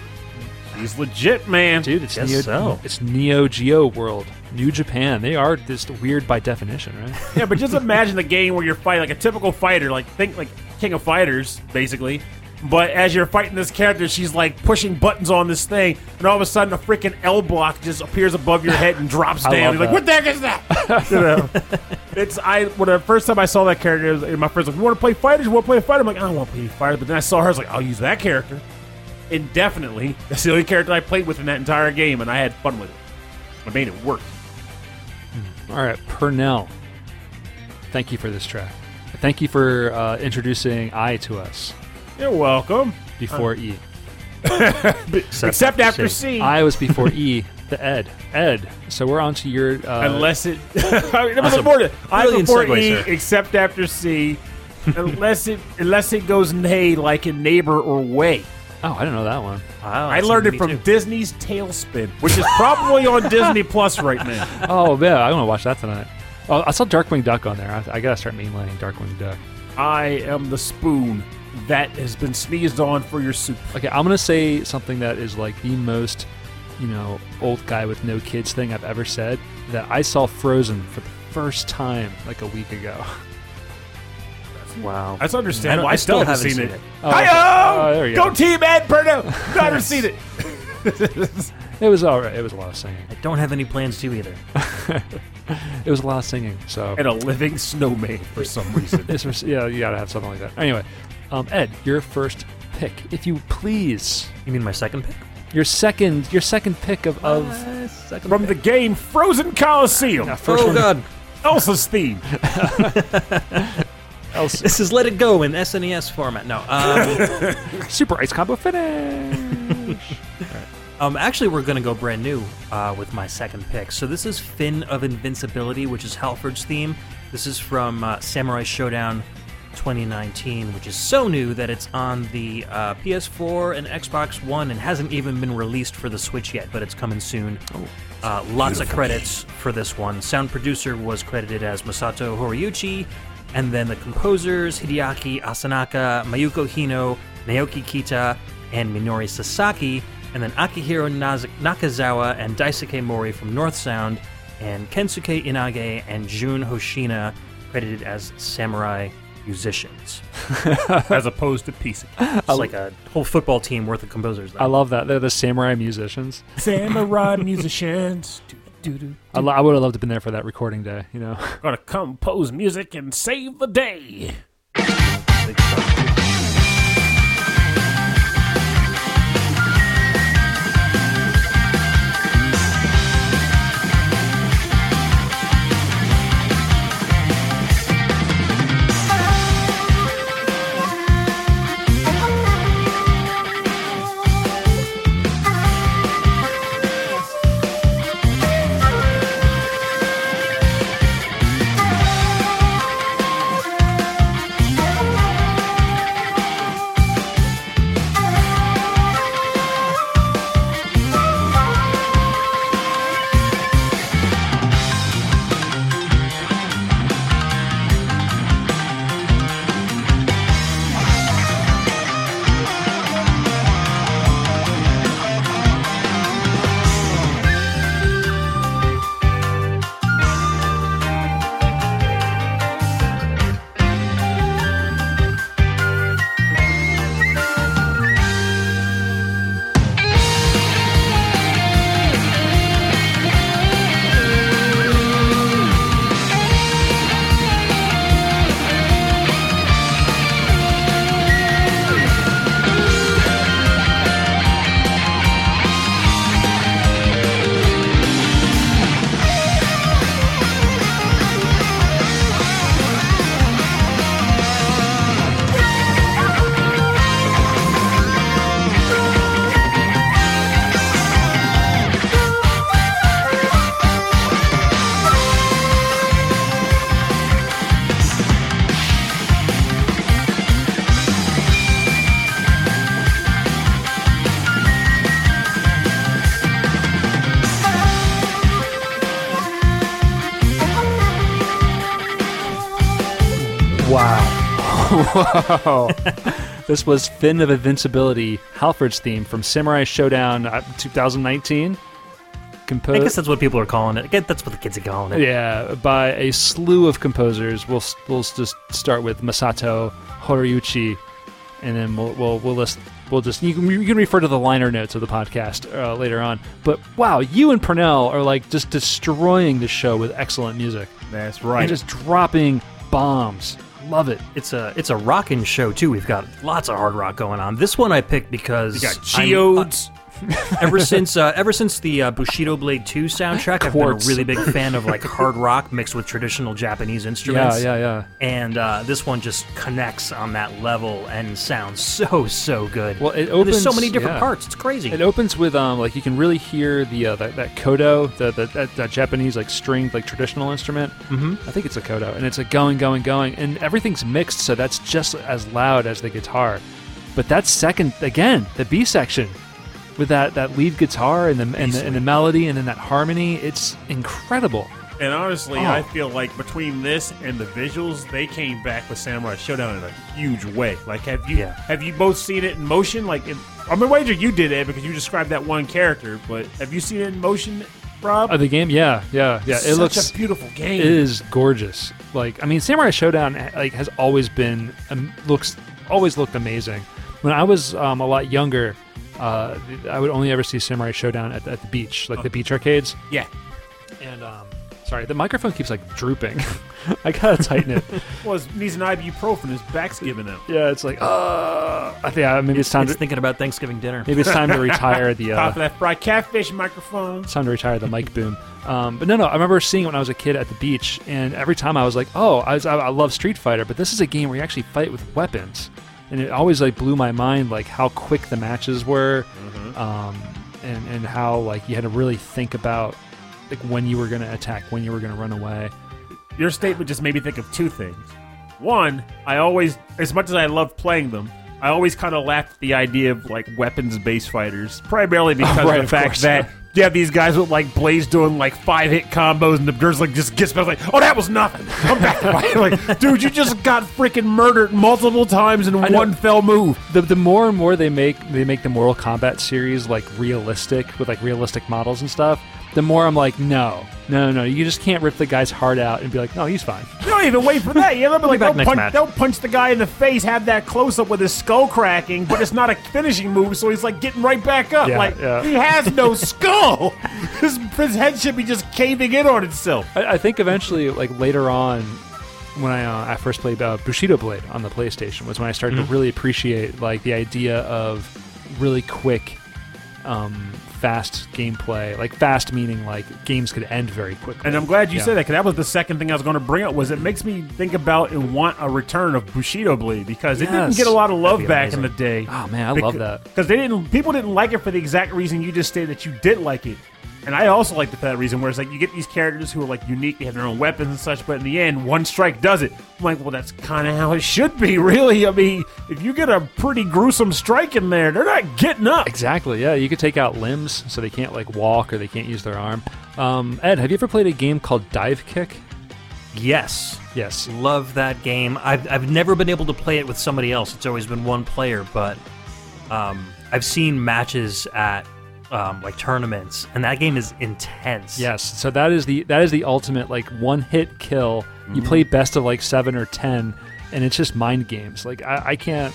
He's legit, man. Dude, it's Guess Neo, so. it's Neo Geo World, New Japan. They are just weird by definition, right? Yeah, but just imagine the game where you're fighting like a typical fighter, like think like King of Fighters, basically. But as you're fighting this character, she's like pushing buttons on this thing, and all of a sudden a freaking L block just appears above your head and drops I down. You're like, that. what the heck is that? you know, it's I when the first time I saw that character, it was, and my friends like, you want to play fighters? You want to play a fighter? I'm like, I don't want to play fighters. But then I saw her, I was like, I'll use that character indefinitely. That's the only character I played with in that entire game, and I had fun with it. I made it work. All right, Purnell. Thank you for this track. Thank you for uh, introducing I to us You're welcome. before E. Except, after C. I was before E, the Ed. Ed. So we're on to your. Uh, unless it. I was Awesome. important. I Brilliant before segue, E, sir. except after C. unless it unless it goes nay like in neighbor or way. Oh, I don't know that one. Wow, I learned it from too. Disney's TaleSpin, which is probably on Disney Plus right now. Oh, yeah, I want to watch that tonight. Oh, I saw Darkwing Duck on there. I, I gotta start mainlining Darkwing Duck. I am the spoon that has been sneezed on for your soup. Okay, I'm gonna say something that is like the most, you know, old guy with no kids thing I've ever said. That I saw Frozen for the first time like a week ago. Wow. That's I, understandable. don't- I, I still, haven't, haven't seen, seen it. it. Oh, Hi-yo! oh, there you go. go. team Ed Burno! Never seen it. It was all right. It was a lot of singing. I don't have any plans to either. It was a lot of singing. So and a living snowman for some reason. Yeah, you gotta have something like that. Anyway, um, Ed, your first pick, if you please. You mean my second pick? Your second, your second pick of of Uh, second From the game Frozen Coliseum. uh, first oh one. God, Elsa's theme. Else, this is Let It Go in SNES format. No, um, Super Ice Combo finish. um, actually, we're gonna go brand new uh, with my second pick. So this is Fin of Invincibility, which is Galford's theme. This is from uh, Samurai Shodown 2019, which is so new that it's on the uh, PS4 and Xbox One and hasn't even been released for the Switch yet, but it's coming soon. Uh, lots of credits for this one. Sound producer was credited as Masato Horiyuchi, and then the composers Hideaki Asanaka, Mayuko Hino, Naoki Kita, and Minori Sasaki, and then Akihiro Naz- Nakazawa and Daisuke Mori from North Sound, and Kensuke Inage and Jun Hoshina credited as samurai musicians. as opposed to pieces. It's like a whole football team worth of composers. I love that they're the samurai musicians. Samurai musicians. I, lo- I would have loved to have been there for that recording day. You know. Gonna compose music and save the day. This was Fin of Invincibility, Galford's theme from Samurai Shodown uh, 2019. I guess that's what people are calling it. I guess That's what the kids are calling it. Yeah, by a slew of composers. We'll we'll just start with Masato Horiyuchi, and then we'll we'll, we'll list we'll just you can, you can refer to the liner notes of the podcast uh, later on. But wow, you and Purnell are like just destroying the show with excellent music That's right. and just dropping bombs. Love it. It's a it's a rockin' show too. We've got lots of hard rock going on. This one I picked because you got I'm- uh, geodes. ever since uh, ever since the uh, Bushido Blade 2 soundtrack, I've been a really big fan of like hard rock mixed with traditional Japanese instruments. yeah, yeah. Yeah. And uh, this one just connects on that level and sounds so so good. Well, it opens. There's so many different yeah. parts. It's crazy. It opens with um like you can really hear the uh, that, that koto the, the that, that Japanese like stringed like traditional instrument. Mm-hmm. I think it's a koto, and it's like going going going, and everything's mixed, so that's just as loud as the guitar. But that's second again the B section with that that lead guitar and the and the, and the melody and then that harmony. It's incredible. And honestly, Oh. I feel like between this and the visuals, they came back with Samurai Shodown in a huge way. Like, have you Yeah. have you both seen it in motion? Like, in, I'm gonna wager you did it because you described that one character. But have you seen it in motion, Rob? Uh, the game, yeah, yeah, yeah. It Such looks a beautiful game. It is gorgeous. Like I mean, Samurai Shodown eh, like has always been um, looks always looked amazing. When I was um, a lot younger, uh, I would only ever see Samurai Shodown at, at the beach, like the beach arcades. Yeah. And um, sorry, the microphone keeps like drooping. I gotta tighten it. Well, he needs an ibuprofen. His back's giving out. Yeah, it's like uh, I think yeah, maybe it's time it's to thinking about Thanksgiving dinner. maybe it's time to retire the. Pop Uh, of that fried catfish microphone. it's time to retire the mic boom. Um, but no, no, I remember seeing it when I was a kid at the beach, and every time I was like, "Oh, I, was, I, I love Street Fighter," but this is a game where you actually fight with weapons, and it always like blew my mind, like how quick the matches were, um, and and how like you had to really think about like when you were going to attack, when you were going to run away. Your statement just made me think of two things. One, I always, as much as I love playing them, I always kind of laughed at the idea of like weapons-based fighters, primarily because right, of the of fact course. that you have these guys with like Blaze doing like five-hit combos, and the girls like just gets back like, oh, that was nothing. I'm back. Like, dude, you just got freaking murdered multiple times in one fell move. The, the more and more they make they make the Mortal Kombat series like realistic with like realistic models and stuff, the more I'm like, no, no, no, you just can't rip the guy's heart out and be like, no, he's fine. You don't even wait for that. Yeah, they'll be like, back they'll next punch, match. they'll punch the guy in the face, have that close up with his skull cracking, but it's not a finishing move, so he's like getting right back up. Yeah, like yeah. he has no skull. His, his head should be just caving in on itself. I, I think eventually, like later on, when I uh, I first played uh, Bushido Blade on the PlayStation, was when I started to really appreciate like the idea of really quick, um, fast gameplay. Like fast meaning like games could end very quickly. And I'm glad you Yeah. said that because that was the second thing I was going to bring up. Was it makes me think about and want a return of Bushido Blade because it didn't get a lot of love be back in the day. Oh man, I love that. because they didn't. People didn't like it for the exact reason you just stated that you did like it, and I also liked it for that reason. Where it's like you get these characters who are like unique, they have their own weapons and such, but in the end, one strike does it. I'm like, well, that's kind of how it should be, really. I mean, if you get a pretty gruesome strike in there, they're not getting up. Exactly. Yeah, you could take out limbs so they can't like walk or they can't use their arm. Um, Ed, have you ever played a game called Dive Kick? Yes. Yes. Love that game. I've, I've never been able to play it with somebody else. It's always been one player, but um, I've seen matches at um, like tournaments, and that game is intense. Yes. So that is the that is the ultimate like one hit kill. You play best of like seven or ten, and it's just mind games. Like I, I can't.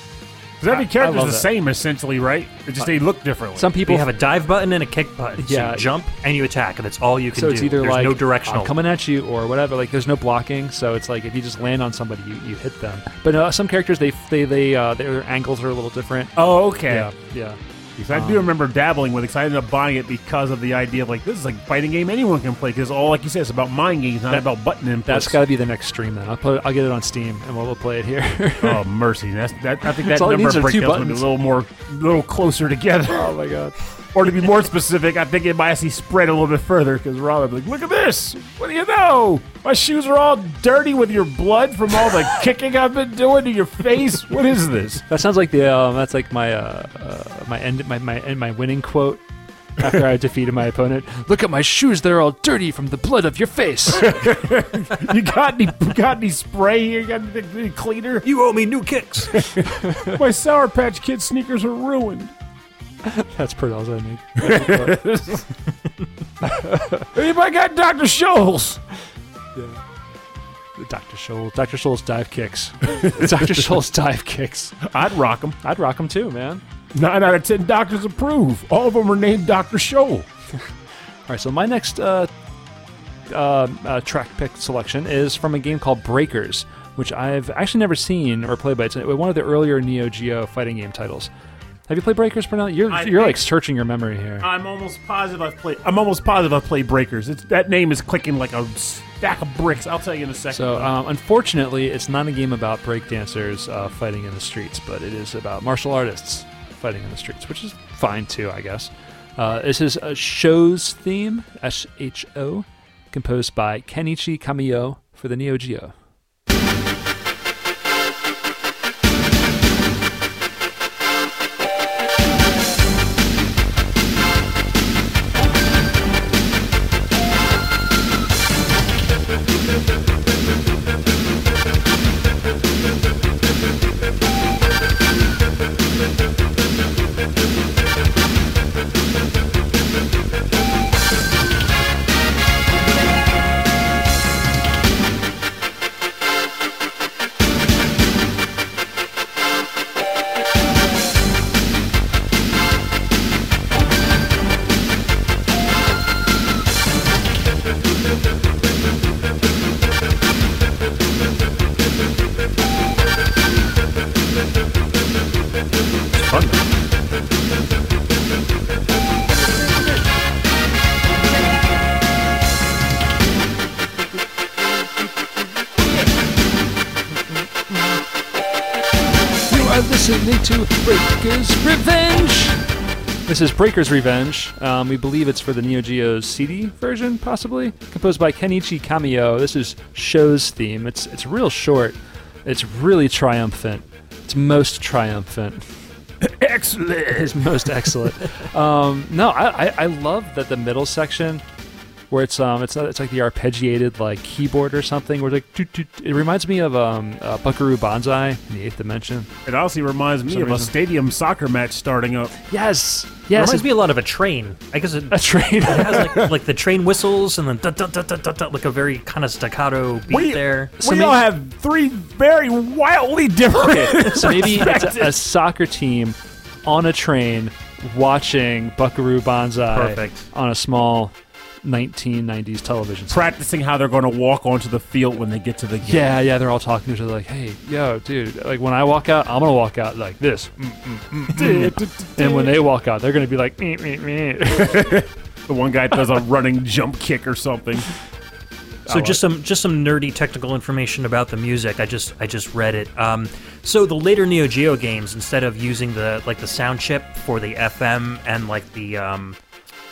Because every I- I character's the that. same essentially, right? It's just they look differently. Some people You have a dive button and a kick button. So Yeah. you jump and you attack, and that's all you can so do. it's either There's like no directional. I'm coming at you or whatever. Like there's no blocking, so it's like if you just land on somebody, you, you hit them. But uh, some characters they they they uh, their angles are a little different. oh, okay. Yeah, yeah. Because I do um, remember dabbling with it. 'cause I ended up buying it because of the idea of like this is like a fighting game anyone can play. Because all like you said, it's about mind games, not That- about button inputs. That's got to be the next stream then. I'll put I'll get it on Steam and we'll, we'll play it here. oh mercy! That's that. I think that number of breakdowns would be a little more, little closer together. oh my god. Or to be more specific, I think it might actually spread a little bit further. Because Rob would be like, "Look at this! What do you know? My shoes are all dirty with your blood from all the kicking I've been doing to your face. What is this?" That sounds like the um, that's like my uh, uh, my end my my end, my winning quote after I defeated my opponent. Look at my shoes; they're all dirty from the blood of your face. You got any? You got any spray here? You got any, any cleaner? You owe me new kicks. My Sour Patch Kid sneakers are ruined. That's pretty all I need. Anybody got Dr. Scholl's? Dr. Scholl, Dr. Scholl's dive kicks. Dr. Scholl's dive kicks. I'd rock them. I'd rock them too, man. Nine out of ten doctors approve. All of them are named Dr. Scholl. All right, so my next uh, uh, uh, track pick selection is from a game called Breakers, which I've actually never seen or played, but it's one of the earlier Neo Geo fighting game titles. Have you played Breakers, Pernell? You're I you're like searching your memory here. I'm almost positive I've played. I'm almost positive I've played Breakers. It's, that name is clicking like a stack of bricks. I'll tell you in a second. So, um, unfortunately, it's not a game about breakdancers uh, fighting in the streets, but it is about martial artists fighting in the streets, which is fine too, I guess. Uh, this is a show's theme, S H O, composed by Kenichi Kamiyo for the Neo Geo. This is Breaker's Revenge. Um, we believe it's for the Neo Geo's CD version, possibly composed by Kenichi Kamiyo. This is show's theme. It's it's real short. It's really triumphant. It's most triumphant. excellent. It's most excellent. um, no, I, I, I love that the middle section where it's um it's it's like the arpeggiated like keyboard or something where like doot, doot, it reminds me of um uh, Buckaroo Banzai in the Eighth Dimension. It honestly reminds me some of a stadium soccer match starting up. Yes, It yes, reminds me a lot of a train. I guess it, a train. it has like, like the train whistles and then dut, dut, dut, dut, dut, dut, like a very kind of staccato beat We, there. So we maybe- all have three very wildly different. so maybe it's a, a soccer team on a train watching Buckaroo Banzai Perfect. on a small 1990s television practicing how they're going to walk onto the field when they get to the game. Yeah, yeah, they're all talking to each other like, "Hey, yo, dude, like when I walk out, I'm gonna walk out like this." And when they walk out, they're gonna be like, "Meh, meh, meh." the one guy does a running jump kick or something. So just some just some nerdy technical information about the music. I just I just read it. Um, so the later Neo Geo games, instead of using the like the sound chip for the FM and like the um,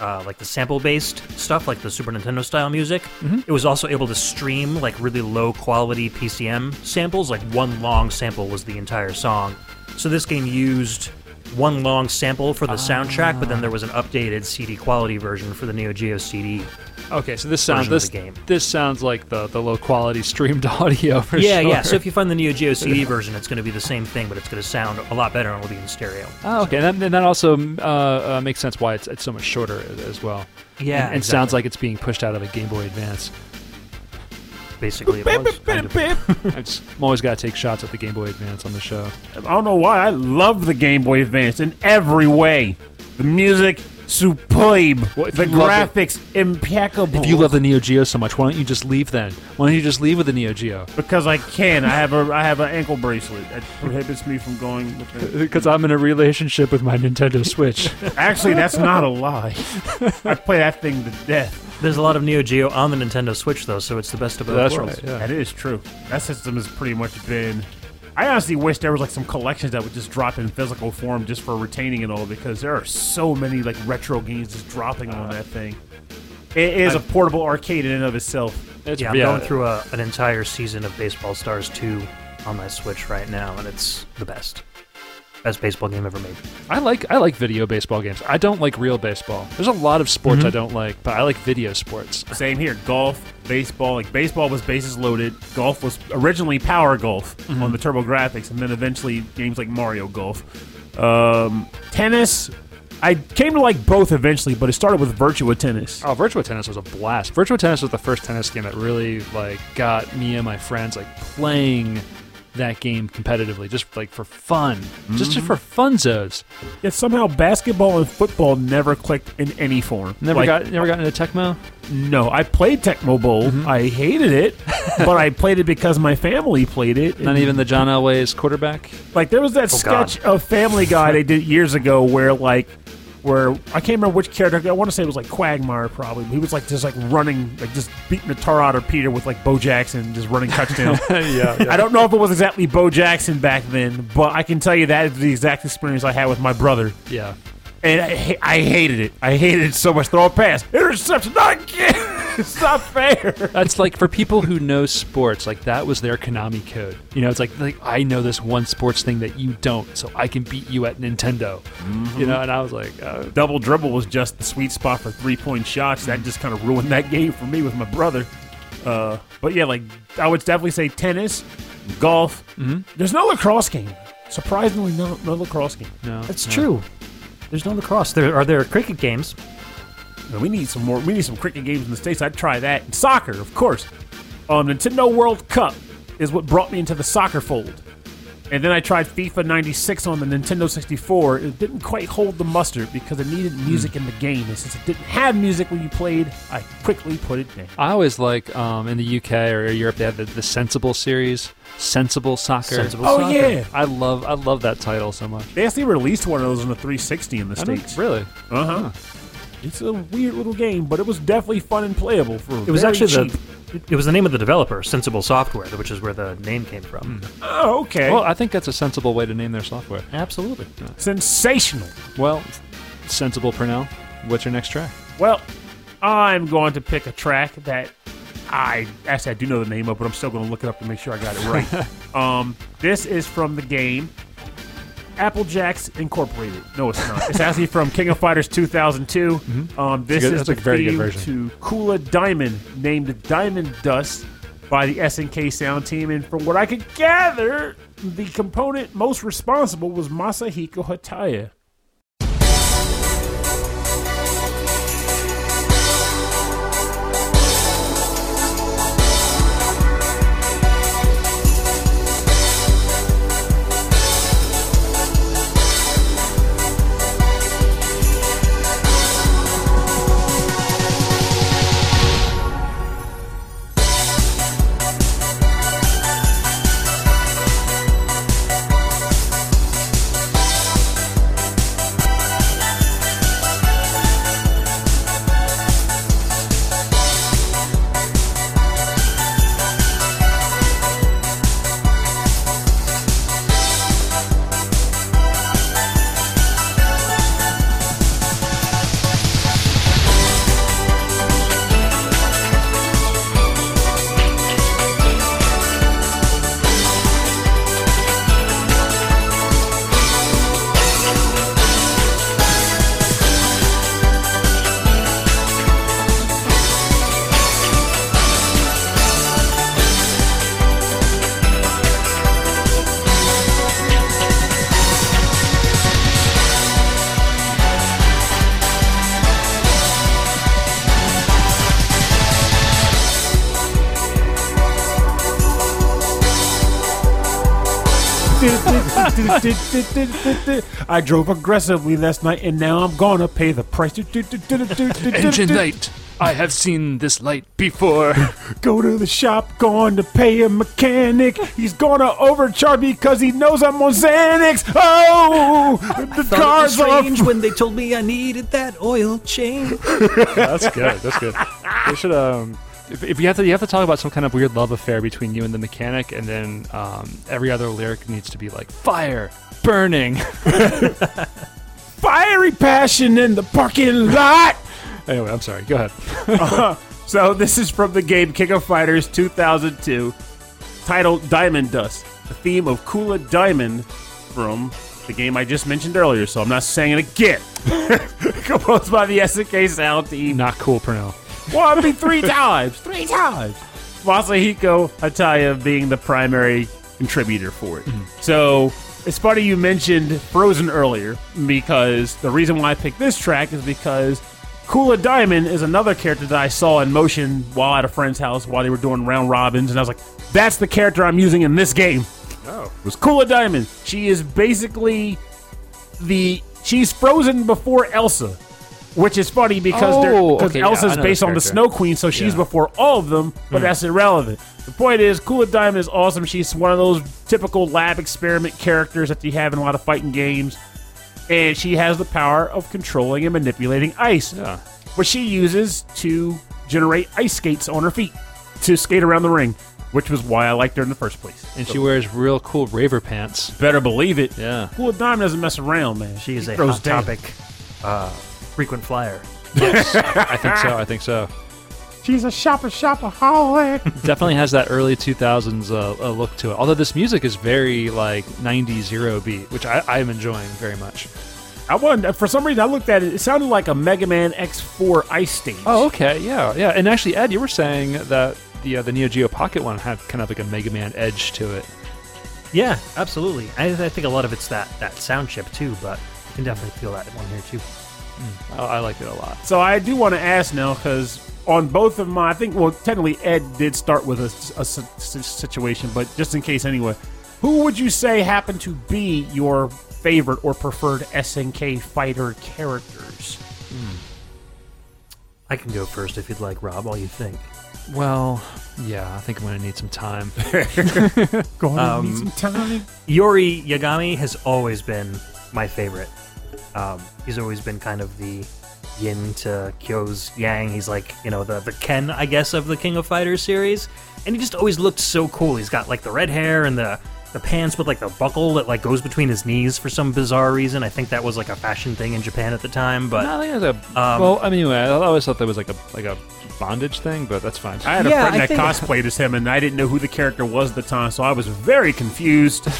uh, like the sample based stuff, like the Super Nintendo style music, it was also able to stream like really low quality PCM samples. Like one long sample was the entire song. So this game used one long sample for the soundtrack, but then there was an updated CD quality version for the Neo Geo CD. okay, so this sounds Version of this the game. this sounds like the the low quality streamed audio for yeah, sure. yeah. So if you find the Neo Geo CD version, it's going to be the same thing, but it's going to sound a lot better and it'll be in stereo. oh, okay, and that, and that also uh, uh, makes sense why it's it's so much shorter as well. Yeah, and, and sounds like it's being pushed out of a Game Boy Advance. Basically it was. kind of. I just, I'm always got to take shots at the Game Boy Advance on the show. I don't know why. I love the Game Boy Advance in every way. The music, superb. Well, if the you love it- graphics, impeccable. If you love the Neo Geo so much, why don't you just leave then? Why don't you just leave with the Neo Geo? because I can. I have a I have an ankle bracelet that prohibits me from going. With it. Because I'm in a relationship with my Nintendo Switch. Actually, that's not a lie. I play that thing to death. There's a lot of Neo Geo on the Nintendo Switch though, so it's the best of both That's worlds. right. Yeah. That is true. That system has pretty much been. I honestly wish there was like some collections that would just drop in physical form just for retaining it all because there are so many like retro games just dropping on that thing. It is a portable arcade in and of itself. It's, Yeah, I'm going through a, an entire season of Baseball Stars 2 on my Switch right now, and it's the best. Best baseball game ever made. I like I like video baseball games. I don't like real baseball. There's a lot of sports Mm-hmm. I don't like, but I like video sports. Same here. Golf, baseball. Like baseball was bases loaded. Golf was originally Power Golf on the TurboGrafx, and then eventually games like Mario Golf. Um, tennis. I came to like both eventually, but it started with Virtua Tennis. Oh, Virtua Tennis was a blast. Virtua Tennis was the first tennis game that really like got me and my friends like playing that game competitively, just like for fun, just just mm-hmm. for funzos. Yet somehow basketball and football never clicked in any form. Never Like, got never got into Tecmo. no. I played Tecmo Bowl. Mm-hmm. I hated it, but I played it because my family played it. Not and- even the John Elway's quarterback. Like there was that Oh, God. sketch of Family Guy they did years ago where like where I can't remember which character I want to say it was like Quagmire probably. He was like just like running like just beating the tar out of Peter with like Bo Jackson just running touchdown. yeah, I don't know if it was exactly Bo Jackson back then, but I can tell you that is the exact experience I had with my brother. yeah. And I, I hated it. I hated it so much. Throw a pass. Interception. Not again. it's not fair. That's like for people who know sports, like that was their Konami code. You know, it's like like I know this one sports thing that you don't, so I can beat you at Nintendo. You know, and I was like, uh, double dribble was just the sweet spot for three point shots. That just kind of ruined that game for me with my brother. Uh, but yeah, like I would definitely say tennis, golf. Mm-hmm. There's no lacrosse game. Surprisingly, no no lacrosse game. no, That's no. true. There's no lacrosse. There are there cricket games. We need some more. We need some cricket games in the states. I'd try that. Soccer, of course. Um, Nintendo World Cup is what brought me into the soccer fold. And then I tried FIFA 96 on the Nintendo 64. It didn't quite hold the mustard because it needed music in the game. And since it didn't have music when you played, I quickly put it down. I always like um, in the UK or Europe they have the, the Sensible series, Sensible Soccer. Sensible Oh, soccer. yeah. I love I love that title so much. They actually released one of those on the 360 in the I States. really? Uh huh. It's a weird little game, but it was definitely fun and playable for It was very actually cheap. the it- it was the name of the developer, Sensible Software, which is where the name came from. Oh, okay. Well, I think that's a sensible way to name their software. Absolutely. Sensational. Well, sensible Purnell. What's your next track? Well, I'm going to pick a track that I actually I do know the name of, but I'm still going to look it up to make sure I got it right. um, this is from the game Applejacks Incorporated. No, it's not. It's actually from King of Fighters 2002. Um, this good- is the very good theme version. to Kula Diamond, named Diamond Dust by the SNK Sound Team. And from what I could gather, the component most responsible was Masahiko Hataya. I drove aggressively last night and now I'm gonna pay the price. Engine light. I have seen this light before. Go to the shop, going to pay a mechanic. He's gonna overcharge me because he knows I'm on Xanax. Oh, the I Thought it was car's off. strange when they told me I needed that oil change. That's good. That's good. We should um. If, if you have to, you have to talk about some kind of weird love affair between you and the mechanic, and then um, every other lyric needs to be like fire, burning. Fiery passion in the parking lot. anyway, I'm sorry. Go ahead. So this is from the game King of Fighters 2002, titled Diamond Dust. The theme of Kula Diamond from the game I just mentioned earlier, so I'm not saying it again. Composed by the SNK sound team. Not cool, Pernell. Well, I mean, three times. Three times. Masahiko Hataya being the primary contributor for it. Mm-hmm. So it's funny you mentioned Frozen earlier because the reason why I picked this track is because Kula Diamond is another character that I saw in motion while at a friend's house while they were doing round robins, and I was like, that's the character I'm using in this game. Oh. It was Kula Diamond. She is basically the she's frozen before Elsa, which is funny because Oh, because okay, yeah, Elsa's I know based this on the character. Snow Queen, so she's Yeah. Hmm. before all of them. But that's irrelevant. The point is, Kula Diamond is awesome. She's one of those typical lab experiment characters that you have in a lot of fighting games, and she has the power of controlling and manipulating ice, Yeah. which she uses to generate ice skates on her feet to skate around the ring, which was why I liked her in the first place. And she wears real cool raver pants. Better believe it. Yeah. Kula Diamond doesn't mess around, man. She is a throws hot down. topic uh, frequent flyer. I think so. I think so. She's a shopper shopaholic. Definitely has that early 2000s uh, uh, look to it. Although this music is very like 90s zero beat, which I, I'm enjoying very much. I wanted, for some reason, I looked at it. It sounded like a Mega Man X4 ice stage. Oh, okay, yeah, yeah. And actually, Ed, you were saying that the uh, the Neo Geo Pocket one had kind of like a Mega Man edge to it. Yeah, absolutely. I, I think a lot of it's that that sound chip too, but you can definitely feel that one here too. I, I like it a lot. So I do want to ask now, because on both of my, I think, well, technically Ed did start with a, a si- si- situation, but just in case anyway, who would you say happened to be your favorite or preferred SNK fighter characters? I can go first if you'd like, Rob. All you think? Well, yeah, I think I'm gonna need some time. Going Um, need some time. Iori Yagami has always been my favorite. Um, he's always been kind of the yin to Kyo's yang. He's like, you know, the, the Ken, I guess, of the King of Fighters series. And he just always looked so cool. He's got like the red hair and the, the pants with like the buckle that like goes between his knees for some bizarre reason. I think that was like a fashion thing in Japan at the time. But No, I think it's a. Um, well, I mean, anyway, I always thought that was like a like a bondage thing, but that's fine. I had a Yeah, friend I that think- cosplayed as him, and I didn't know who the character was at the time, so I was very confused.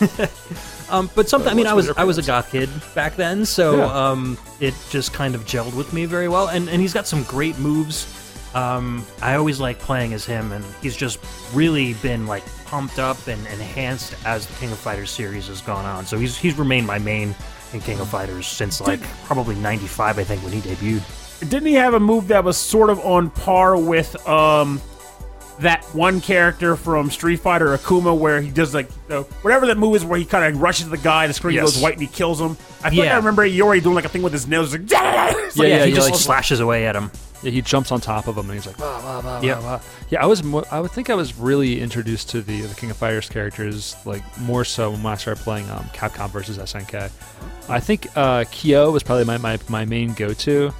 Um, but something. I mean, I was I was a goth kid back then, so Yeah. um, it just kind of gelled with me very well. And and he's got some great moves. Um, I always like playing as him, and he's just really been like pumped up and enhanced as the King of Fighters series has gone on. So he's he's remained my main in King of Fighters since like probably '95, I think, when he debuted. Didn't he have a move that was sort of on par with um that one character from Street Fighter Akuma where he does like uh, whatever that move is where he kind of rushes the guy, the screen Yes. goes white and he kills him. I like Yeah. I remember Iori doing like a thing with his nails. Like, It's like, Yeah, yeah, he he just like- slashes away at him. Yeah, he jumps on top of him and he's like, wah. yeah. I was, mo- I would think I was really introduced to the the King of Fighters characters like more so when I started playing um, Capcom versus SNK. I think uh, Kyo was probably my, my, my main go to,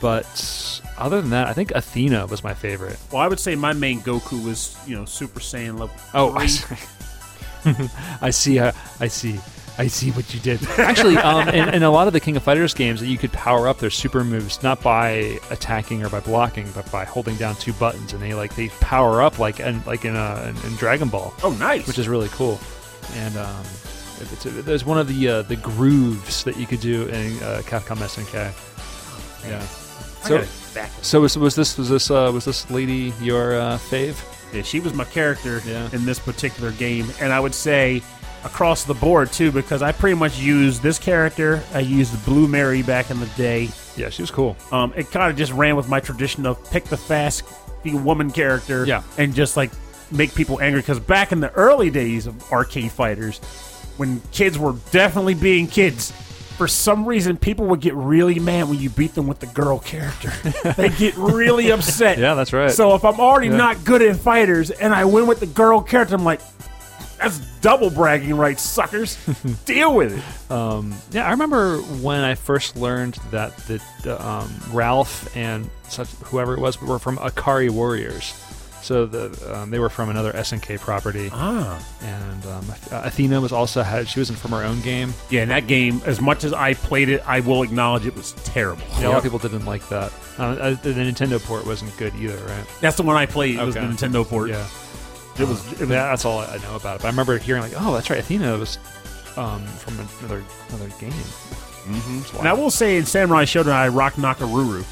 but other than that, I think Athena was my favorite. Well, I would say my main Goku was you know Super Saiyan level. Oh, I see. I see. Uh, I see. I see what you did. Actually, um, in, in a lot of the King of Fighters games, that you could power up their super moves not by attacking or by blocking, but by holding down two buttons, and they like they power up like and like in a in, in Dragon Ball, Oh, nice. which is really cool. And um, it's a, there's one of the uh, the grooves that you could do in uh, Capcom SNK. Yeah. So back so was, was this was this uh, was this lady your uh, fave? Yeah, she was my character Yeah. in this particular game, and I would say across the board too, because I pretty much used this character. I used Blue Mary back in the day. Yeah, she was cool. Um, it kind of just ran with my tradition of pick the fast, the woman character, Yeah. and just like make people angry. Because back in the early days of arcade fighters, when kids were definitely being kids. For some reason, people would get really mad when you beat them with the girl character. they get really upset. Yeah, that's right. So if I'm already Yeah. not good at fighters and I win with the girl character, I'm like, that's double bragging, right, suckers? Deal with it. Um, yeah, I remember when I first learned that that um, Ralph and such whoever it was were from Ikari Warriors. So the um, they were from another SNK property, Ah. and um, Athena was also had she wasn't from her own game. Yeah, and that game, as much as I played it, I will acknowledge it was terrible. Yeah, a lot of people didn't like that. Uh, uh, the Nintendo port wasn't good either, right? That's the one I played. It was the Nintendo port. Yeah. It was. It was Yeah, that's all I know about it. But I remember hearing like, oh, that's right, Athena was um, from another another game. Mm-hmm. And I will say in Samurai Shodown, I rocked Nakoruru.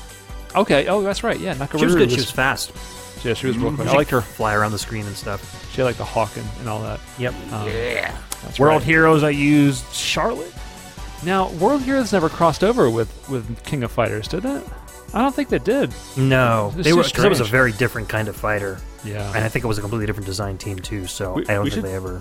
Okay. Oh, that's right. Yeah, Nakoruru. She was good. She was- was fast. Yeah, she was real quick. I liked her. Fly around the screen and stuff. She had like the hawk and, and all that. Yep. Um, yeah. World right. Heroes, I used Charlotte. Now, World Heroes never crossed over with with King of Fighters, did it? I don't think they did. No, It's they too were because it was a strange. very different kind of fighter, Yeah. and I think it was a completely different design team too. So We- I don't we think should- they ever.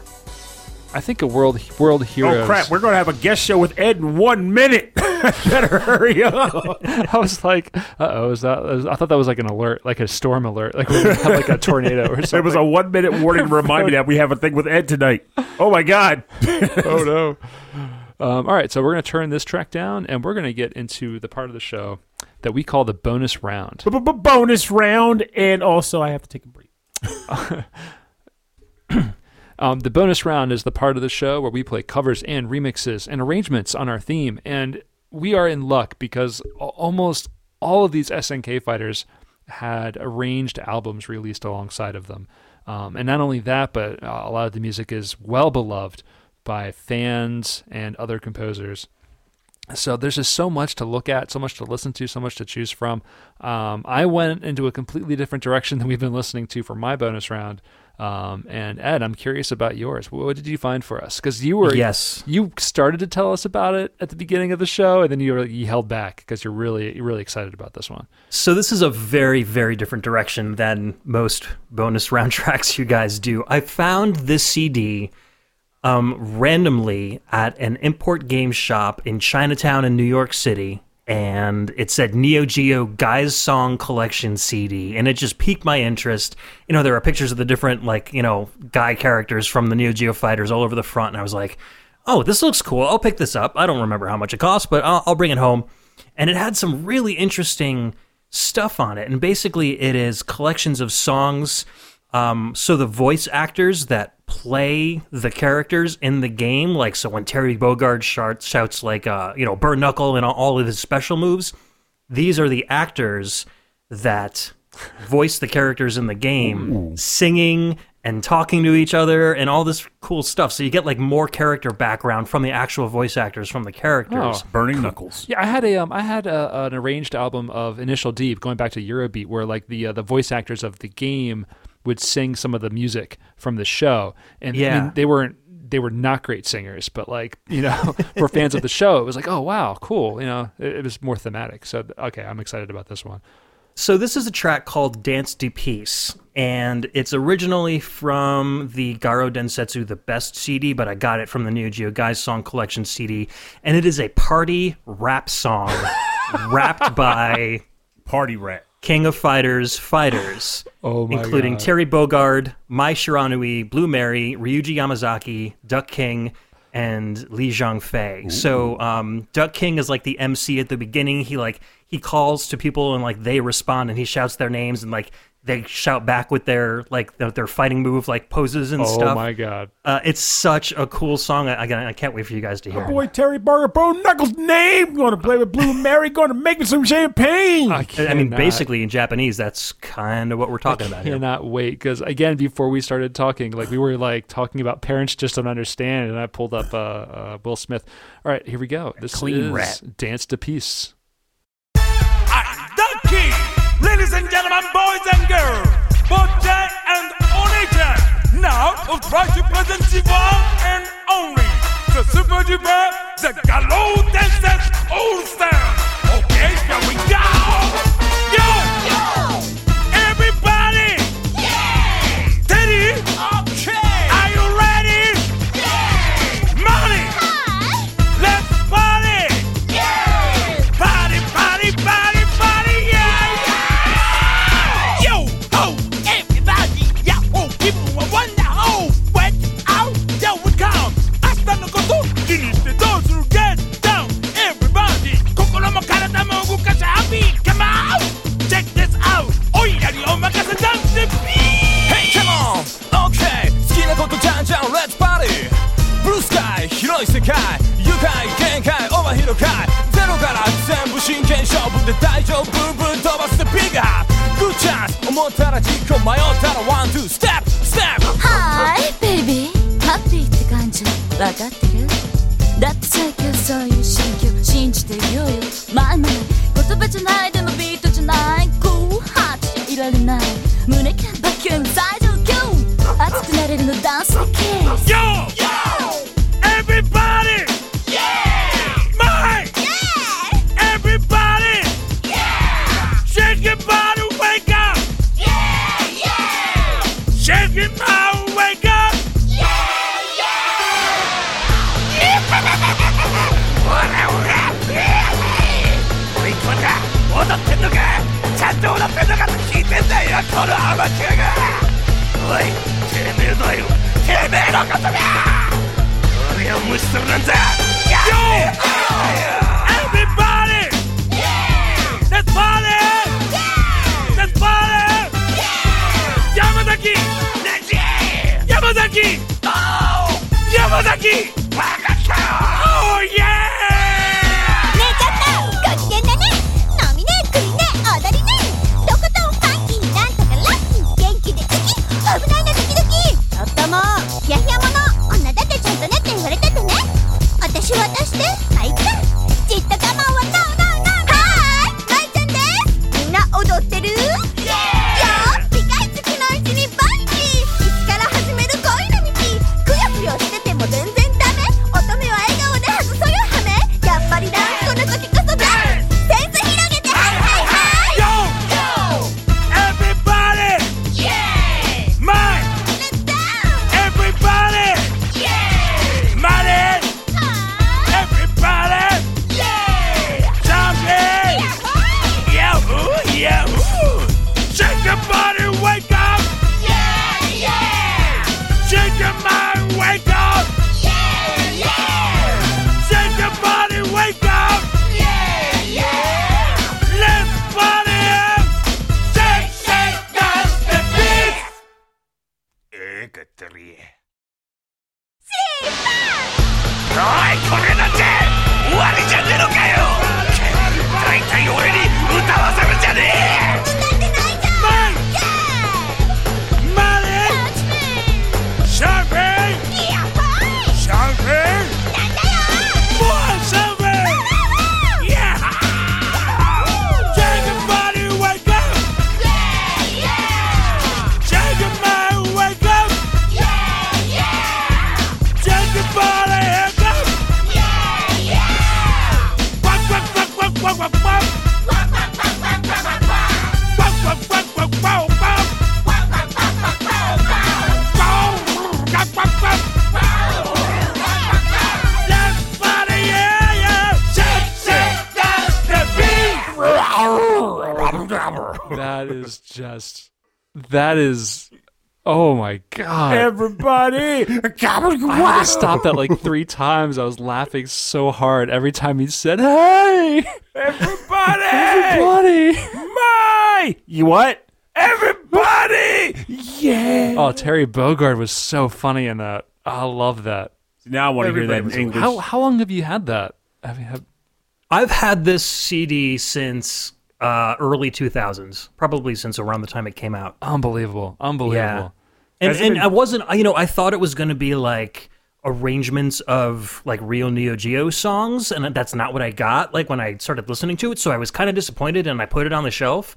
I think a World World Heroes. Oh crap! We're gonna have a guest show with Ed in one minute. Better hurry up. I was like, uh oh, is that? I thought that was like an alert, like a storm alert, like we have like a tornado or something. It was a one minute warning to remind me that we have a thing with Ed tonight. Oh my god! oh no. Um, all right, so we're going to turn this track down and we're going to get into the part of the show that we call the bonus round. Bonus round, and also I have to take a break. Um, the bonus round is the part of the show where we play covers and remixes and arrangements on our theme. And we are in luck because almost all of these SNK fighters had arranged albums released alongside of them. Um, and not only that, but a lot of the music is well beloved by fans and other composers. So there's just so much to look at, so much to listen to, so much to choose from. Um, I went into a completely different direction than we've been listening to for my bonus round. Um, and Ed, I'm curious about yours. What did you find for us? Because you were Yes. you started to tell us about it at the beginning of the show, and then you were, you held back because you're really you're really excited about this one. So this is a very, very different direction than most bonus round tracks you guys do. I found this CD um, randomly at an import game shop in Chinatown in New York City, and it said Neo Geo Guys Song Collection CD, and it just piqued my interest. You know, there are pictures of the different like you know guy characters from the Neo Geo fighters all over the front, and I was like, oh, this looks cool. I'll pick this up. I don't remember how much it cost, but I'll, I'll bring it home. And it had some really interesting stuff on it. And basically, it is collections of songs. Um, so the voice actors that play the characters in the game, like so when Terry Bogard shouts, shouts like uh, you know burn knuckle and all of his special moves, these are the actors that voice the characters in the game, singing and talking to each other and all this cool stuff. So you get like more character background from the actual voice actors from the characters. Oh. Burning knuckles. Yeah, I had a um, I had a, an arranged album of Initial D, going back to Eurobeat, where like the uh, the voice actors of the game would sing some of the music from the show, and I mean, they weren't they were not great singers, but like you know, for fans of the show, it was like, oh wow, cool. You know, it, it was more thematic. So okay, I'm excited about this one. So this is a track called Dance de Peace, and it's originally from the Garou Densetsu The Best CD, but I got it from the Neo Geo Guys Song Collection CD, and it is a party rap song rapped by Party rat. King of Fighters fighters, Oh my including God. Terry Bogard, Mai Shiranui, Blue Mary, Ryuji Yamazaki, Duck King, and Li Xiangfei. So um, Duck King is like the MC at the beginning. He like he calls to people and like they respond and he shouts their names and like they shout back with their like their, their fighting move like poses and Oh stuff. Oh my god. Uh, it's such a cool song. I, I, I can't wait for you guys to hear. it. Boy, Terry Burger, bro, Knuckles' name. Going to play with Blue Mary. Going to make me some champagne. I, I mean, basically in Japanese, that's kind of what we're talking about here. cannot wait because again before we started talking like we were like talking about parents just don't understand and i pulled up uh, uh will smith all right here we go this clean is rat. dance to peace Donkey! Ladies and gentlemen, boys and girls, both day and only Now, I'll try to present the one and only the super duper, the Gallo Dancers All Star. Okay, here we go! That is. Oh my god. Everybody, I had to stop that like three times. I was laughing so hard every time he said, "Hey, everybody, buddy!" my, you what? Everybody, yeah. Oh, Terry Bogard was so funny in that. I love that. Now I want to hear that in English. How how long have you had that? Have you have, I've had this CD since uh, early 2000s, probably since around the time it came out. unbelievable, unbelievable. Yeah. And, Has and been- I wasn't, you know, I thought it was going to be like arrangements of like real Neo Geo songs, and that's not what I got. Like when I started listening to it, so I was kind of disappointed, and I put it on the shelf.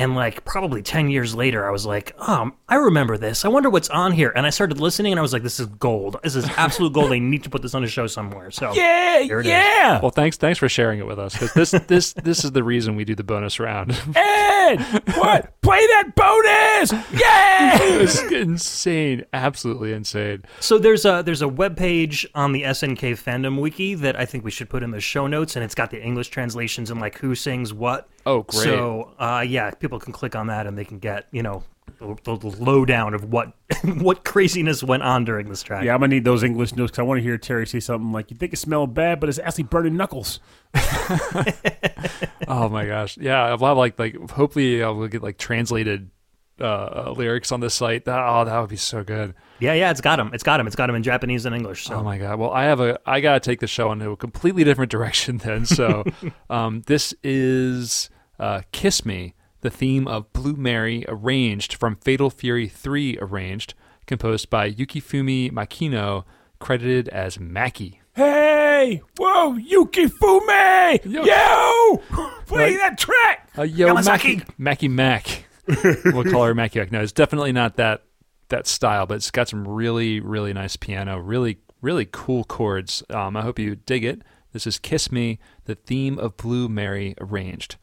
And like probably ten years later, I was like, "Um, I remember this. I wonder what's on here." And I started listening, and I was like, "This is gold. This is absolute gold. They need to put this on a show somewhere." So yeah, Here it is. yeah. Well, thanks thanks for sharing it with us because this this this is the reason we do the bonus round. Ed, what? Play that bonus! Yeah. it's insane, absolutely insane. So there's a there's a web page on the SNK fandom wiki that I think we should put in the show notes, and it's got the English translations and like who sings what. Oh, great. So uh, yeah, people can click on that and they can get you know the, the, the lowdown of what what craziness went on during this track. Yeah, I'm gonna need those English notes because I want to hear Terry say something like, "You think it smelled bad, but it's actually burning knuckles." Oh my gosh, yeah. I'll have like like hopefully I'll get like translated uh, uh, lyrics on the site. That oh, that would be so good. yeah, yeah. It's got them. It's got them. It's got them in Japanese and English. So Oh my god. Well, I have a I gotta take the show into a completely different direction then. So, um, this is uh, "Kiss Me," the theme of "Blue Mary," arranged from Fatal Fury Three, arranged, composed by Yukifumi Makino, credited as Maki. Hey, Whoa, Yukifumi! Yo- Yo! Play that track! Uh, yo, Mackie, Yamasaki. Mackie Mac. we'll call her Mackie Mac. No, it's definitely not that that style, but it's got some really, really nice piano, really, really cool chords. Um, I hope you dig it. This is Kiss Me, the theme of Blue Mary arranged.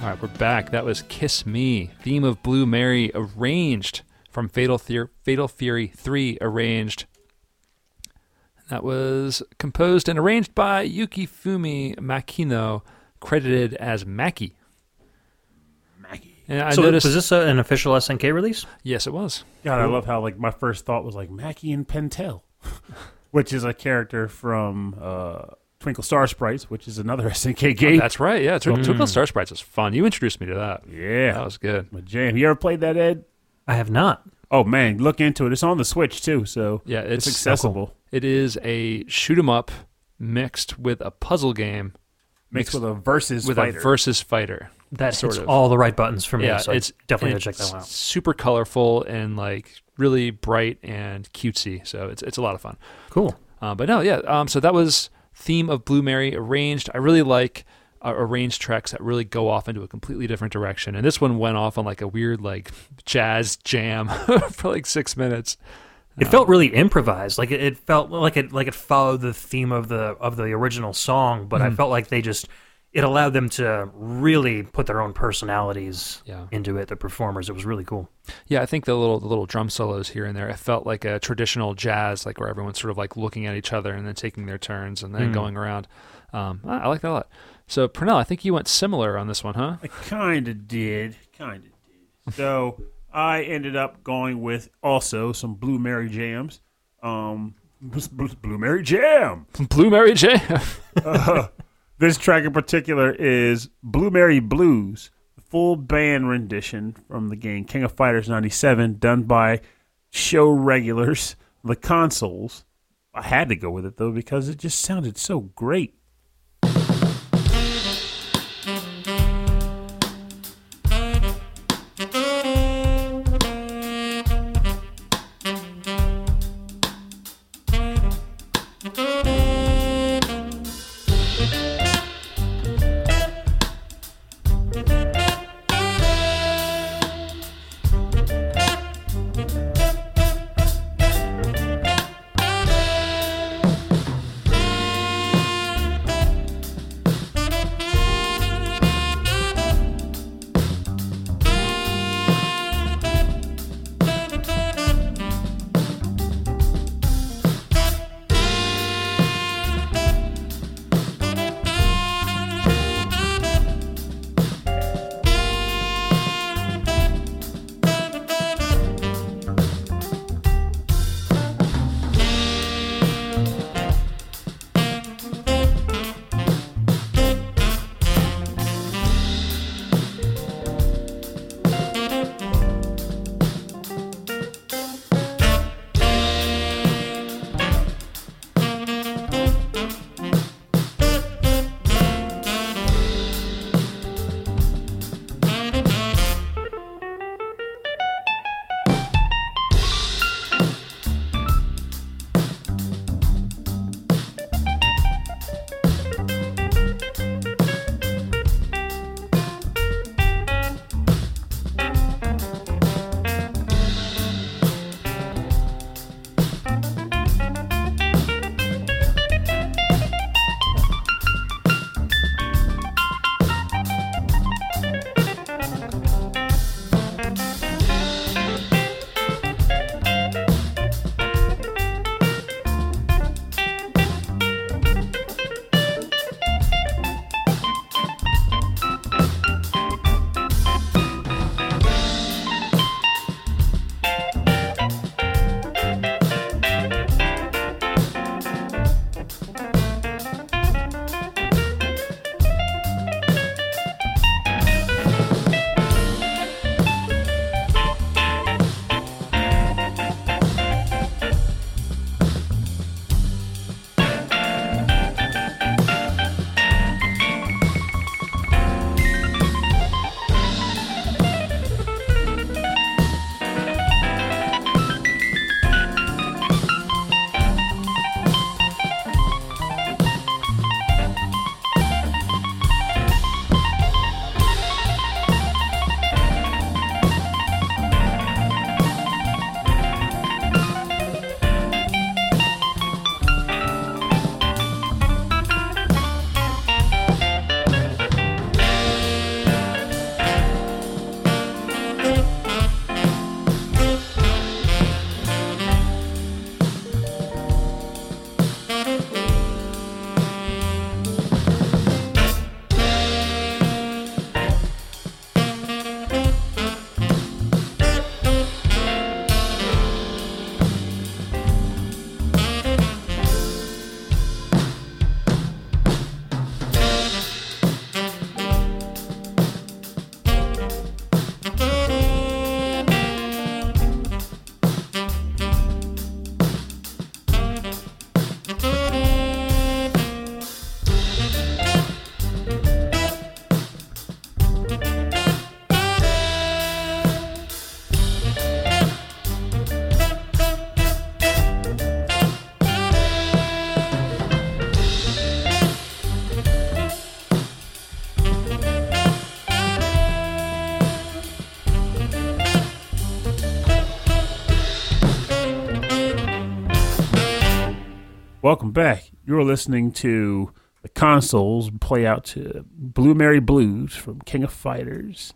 All right, we're back. That was Kiss Me, theme of Blue Mary, arranged from Fatal, Theor- Fatal Fury 3, arranged. That was composed and arranged by Yukifumi Makino, credited as Maki. Maggie. And I so noticed. was this a, an official SNK release? yes, it was. God, I love how like my first thought was like Mackie and Pentel, which is a character from uh, Twinkle Star Sprites, which is another SNK game. That's right. Yeah, Twinkle Twinkle Star Sprites was fun. You introduced me to that. yeah, That was good. my jam. You ever played that, Ed? I have not. Oh man, look into it. It's on the Switch too, so Yeah, it's, it's accessible. It is a shoot 'em up mixed with a puzzle game Mixed with a versus with fighter. a versus fighter. That Sort hits of. all the right buttons for me. Yeah, so it's I definitely gotta check that one out. Super colorful and like really bright and cutesy. So it's it's a lot of fun. Cool. Uh, but no, yeah. Um, so that was theme of Blue Mary arranged. I really like uh, arranged tracks that really go off into a completely different direction. And this one went off on like a weird like jazz jam for like six minutes. It felt really improvised. Like it, it felt like it like it followed the theme of the of the original song, but I felt like they just it allowed them to really put their own personalities Yeah. into it. The performers, it was really cool. Yeah, I think the little the little drum solos here and there, it felt like a traditional jazz, like where everyone's sort of like looking at each other and then taking their turns and then going around. Um, I, I like that a lot. So Pernell, I think you went similar on this one, huh? I kind of did. Kind of did. So I ended up going with also some Blue Mary jams. Um, Blue Blue Mary Jam. Blue Mary Jam. This track in particular is Blue Mary Blues, full band rendition from the game King of Fighters 97, done by show regulars, the consoles. I had to go with it though because it just sounded so great. Welcome back. You're listening to the consoles play out to Blue Mary Blues from King of Fighters.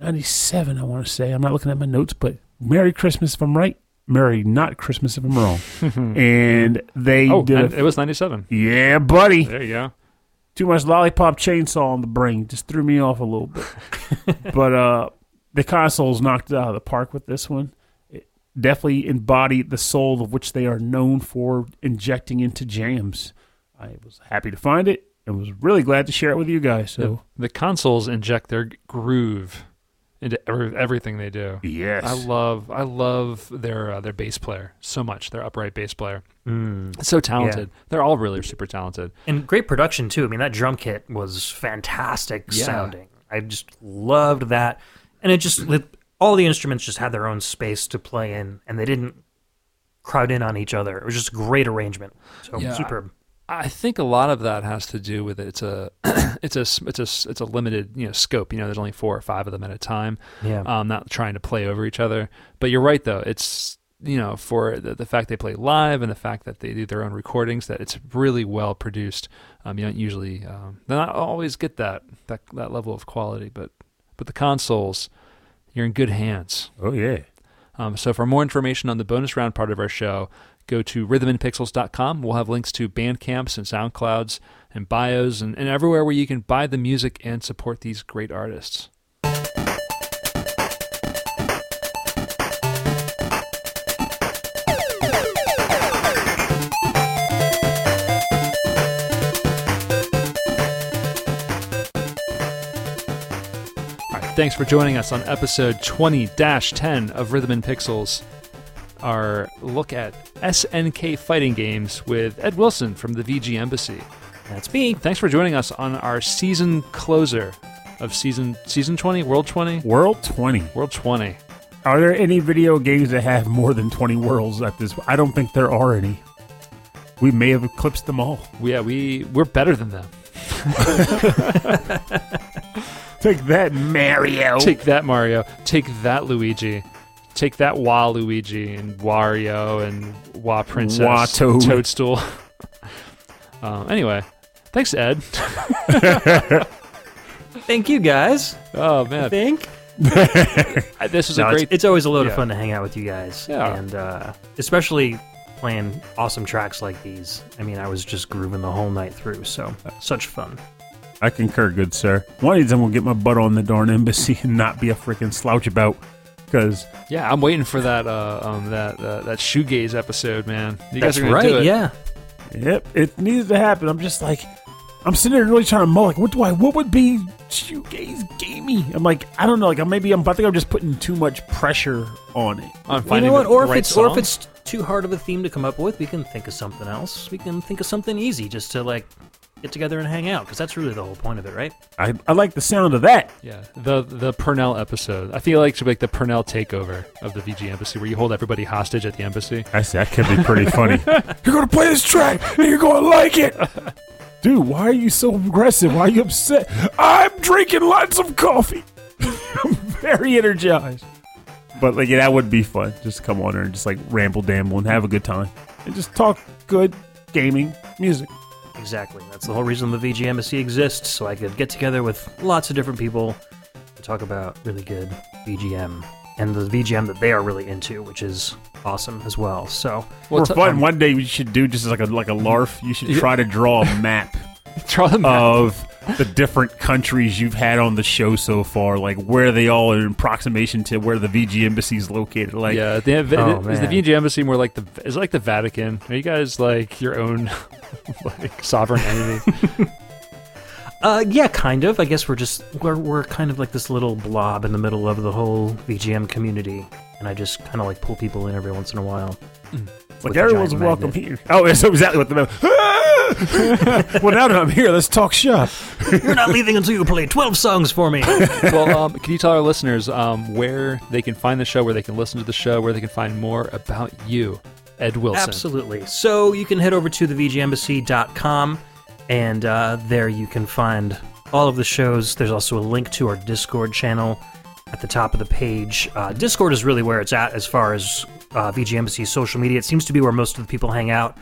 97, I want to say. I'm not looking at my notes, but Merry Christmas if I'm right. Merry not Christmas if I'm wrong. and they Oh, did. a- it was 97. yeah, buddy. There you go. Too much lollipop chainsaw on the brain just threw me off a little bit. but uh, the consoles knocked it out of the park with this one. It definitely embody the soul of which they are known for injecting into jams. I was happy to find it and was really glad to share it with you guys. So The consoles inject their groove into every, everything they do. yes, I love I love their uh, their bass player so much. Their upright bass player, Mm. so talented. They're all really super talented. And great production too. I mean, that drum kit was fantastic Yeah. sounding. I just loved that, and it just lit, all the instruments just had their own space to play in, and they didn't crowd in on each other. It was just a great arrangement. So Yeah. superb. I think a lot of that has to do with it. It's a it's a, it's a it's a limited you know scope. You know, there's only four or five of them at a time. Yeah. um, not trying to play over each other. But you're right, though. It's you know for the, the fact they play live and the fact that they do their own recordings, that it's really well produced. Um, you don't usually, um, they not always get that that that level of quality, but but the consoles, you're in good hands. oh yeah. Um, so for more information on the bonus round part of our show, go to rhythmandpixels.com. We'll have links to Bandcamps and SoundClouds and bios and, and everywhere where you can buy the music and support these great artists. Thanks for joining us on episode 20 10 of Rhythm and Pixels, our look at SNK fighting games with Ed Wilson from the VG Embassy. That's me. Thanks for joining us on our season closer of season season 20, World 20, World twenty. World 20. Are there any video games that have more than twenty worlds at this? I don't think there are any. We may have eclipsed them all. Yeah, we we're better than them. Take that, Mario. Take that, Mario. Take that, Luigi. Take that, Waluigi and Wario and Wa Princess. Watoad. Toadstool. um, anyway, thanks, Ed. Thank you guys. Oh I man, think. This is No, a it's, great. it's always a load yeah. of fun to hang out with you guys. Yeah. And uh, especially playing awesome tracks like these. I mean, I was just grooving the whole night through. So such fun. I concur, good sir. One of these, I'm gonna get my butt on the darn embassy and not be a freaking slouch about. Because yeah, I'm waiting for that. Uh, um, that uh, that shoegaze episode, man. You That's guys are gonna right. do it. Yeah. yep, it needs to happen. I'm just like, I'm sitting there really trying to mull like, what do I? What would be shoegaze gamey? I'm like, I don't know. Like, maybe I'm. I think I'm just putting too much pressure on it. On finding You know what? the Or if right it's or if it's too hard of a theme to come up with, we can think of something else. We can think of something easy just to like get together and hang out because that's really the whole point of it, right? I, I like the sound of that. Yeah, the the Purnell episode. I feel like it should be like the Purnell takeover of the VG embassy, where you hold everybody hostage at the embassy. I see. That could be pretty funny. you're gonna play this track, and you're gonna like it. Dude, why are you so aggressive? Why are you upset? I'm drinking lots of coffee. I'm very energized. But like, yeah, that would be fun. Just come on there and just like ramble, damble, and have a good time, and just talk good gaming music. Exactly. That's the whole reason the VG Embassy exists, so I could get together with lots of different people to talk about really good VGM and the VGM that they are really into, which is awesome as well. So Well, For fun, um, one day we should do just like a like a larf. You should try to draw a map draw the map. of the different countries you've had on the show so far, like where they all are in approximation to where the VG embassy is located. Like, yeah, the, Oh, is the man. VG embassy more like the is it like the Vatican? Are you guys like your own like sovereign entity? Uh, yeah, kind of. I guess we're just we're we're kind of like this little blob in the middle of the whole VGM community, and I just kind of like pull people in every once in a while. Like everyone's welcome magnet. here. Oh, that's exactly what the. well, now that I'm here, let's talk shop. You're not leaving until you play twelve songs for me. well, um, can you tell our listeners um, where they can find the show, where they can listen to the show, where they can find more about you, Ed Wilson? Absolutely. So you can head over to thevgembassy.com, and uh, there you can find all of the shows. There's also a link to our Discord channel at the top of the page. Uh, Discord is really where it's at as far as uh, VG Embassy's social media. It seems to be where most of the people hang out.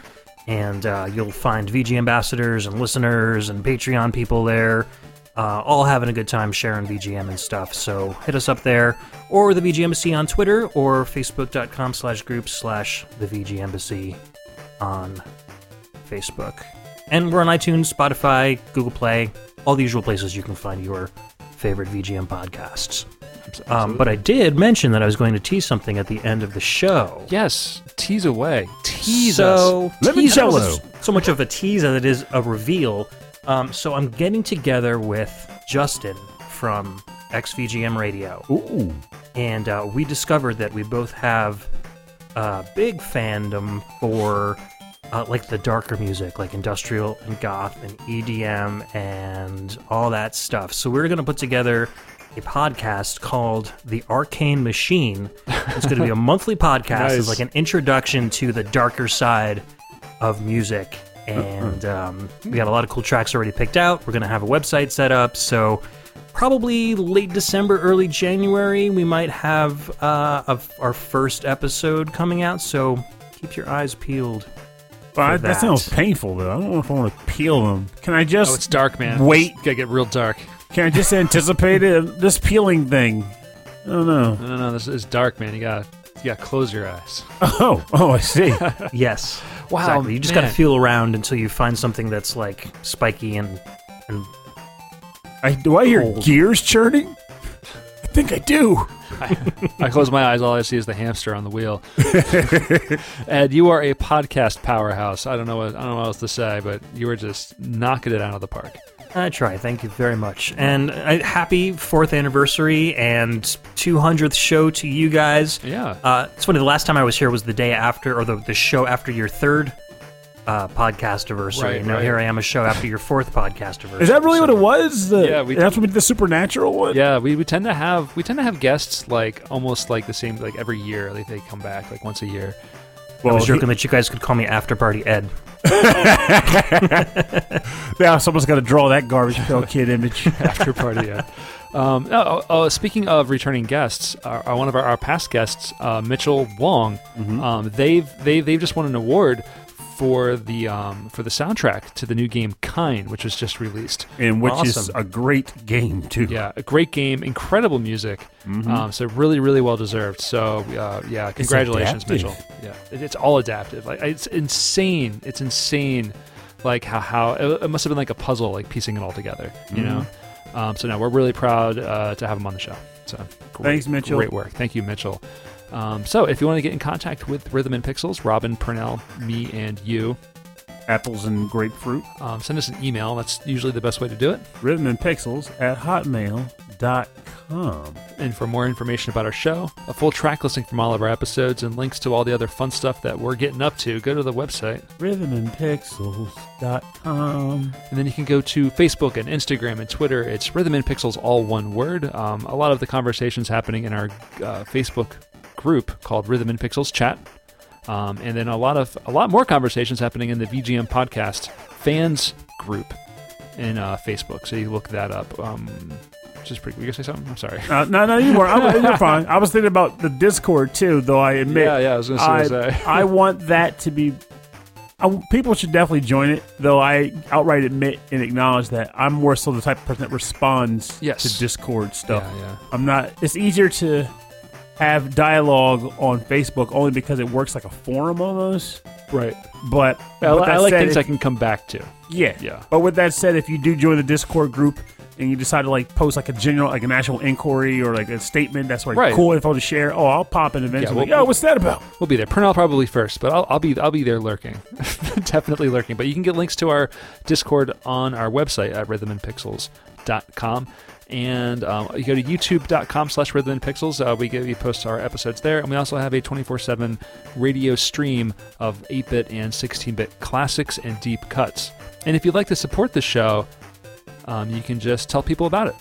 and uh, you'll find VG ambassadors and listeners and Patreon people there, uh, all having a good time sharing VGM and stuff. So hit us up there, or the VG Embassy on Twitter, or facebook.com slash groups slash the VG Embassy on Facebook. And we're on iTunes, Spotify, Google Play, all the usual places you can find your favorite VGM podcasts. Um, but I did mention that I was going to tease something at the end of the show. Yes, tease away. Tease us. so, Let me tell us you. so much of a tease as it is a reveal. Um, so I'm getting together with Justin from XVGM Radio, Ooh. and uh, we discovered that we both have a big fandom for uh, like the darker music, like industrial and goth and EDM and all that stuff. So we're going to put together a podcast called The Arcane Machine. It's going to be a monthly podcast. Nice. It's like an introduction to the darker side of music. And um, we got a lot of cool tracks already picked out. We're going to have a website set up. So probably late December, early January, we might have uh, of our first episode coming out. So keep your eyes peeled. Well, For that. that. sounds painful, though. I don't know if I want to peel them. Can I just Oh, it's dark, man. Wait. It's gotta get real dark. Can I just anticipate it? This peeling thing. I don't know. No, no, no. This is dark, man. You gotta, you gotta close your eyes. Oh, oh, I see. Yes. Wow, Exactly. You just got to feel around until you find something that's like spiky and and I, do I hear Cold. gears churning? I think I do. I close my eyes. All I see is the hamster on the wheel. Ed, you are a podcast powerhouse. I don't know what I don't know what else to say, but you were just knocking it out of the park. I try. Thank you very much. And uh, happy fourth anniversary and 200th show to you guys. Yeah. Uh, it's funny. The last time I was here was the day after, or the, the show after your third uh, podcast anniversary. Right, now right. here I am, a show after your fourth podcast anniversary. Is that really So- what it was? The, Yeah, we- that's what we did the supernatural one. Yeah, we, we tend to have we tend to have guests like almost like the same like every year. Like they come back like once a year. I Well, was he- joking that you guys could call me After Party Ed. yeah, someone's got to draw that garbage pail kid image. after party. Yeah. Um, oh, oh, speaking of returning guests, our, our- one of our, our past guests, uh, Mitchell Wong, um, they've they they've just won an award for the um, for the soundtrack to the new game Kine, which was just released. and which is a great game too. Yeah, a great game, incredible music. Um, so really, really well deserved. So uh, yeah, congratulations. Mitchell. Yeah, it, it's all adaptive. Like it's insane. It's insane. Like how how it, it must have been like a puzzle, like piecing it all together. You know. Um, so now we're really proud uh, to have him on the show. So great, Thanks, Mitchell. Great work. Thank you, Mitchell. Um, so if you want to get in contact with Rhythm and Pixels, Robin, Purnell, me, and you, Apples and grapefruit. um, send us an email. That's usually the best way to do it. Rhythm and Pixels at hotmail.com. And for more information about our show, a full track listing from all of our episodes, and links to all the other fun stuff that we're getting up to, go to the website. Rhythmandpixels.com. And then you can go to Facebook and Instagram and Twitter. It's Rhythm and Pixels, all one word. Um, a lot of the conversations happening in our uh, Facebook group called Rhythm and Pixels Chat. Um, and then a lot of a lot more conversations happening in the VGM podcast fans group in uh, Facebook. So you look that up. Um, which is pretty. Were you gonna say something? I'm sorry. Uh, no, no, you weren't. I, you're fine. I was thinking about the Discord too, though. I admit, Yeah, yeah. I was gonna say. I, say. say. I want that to be. I, people should definitely join it, though. I outright admit and acknowledge that I'm more so the type of person that responds Yes. to Discord stuff. Yeah, yeah. I'm not. It's easier to have dialogue on Facebook only because it works like a forum almost. Right. But I, I like said, things if- I can come back to. Yeah. Yeah. But with that said, if you do join the Discord group and you decide to like post like a general, like an actual inquiry or like a statement that's like Right. cool info to share, oh, I'll pop in eventually. well- like, Yo, what's that about? We'll be there. Purnell probably first, but I'll, I'll be I'll be there lurking, definitely lurking. But you can get links to our Discord on our website at rhythmandpixels.com. And um, you go to youtube.com slash rhythm and pixels. Uh, we, get, we post our episodes there. And we also have a 24 7 radio stream of 8 bit and 16 bit classics and deep cuts. And if you'd like to support the show, um, you can just tell people about it.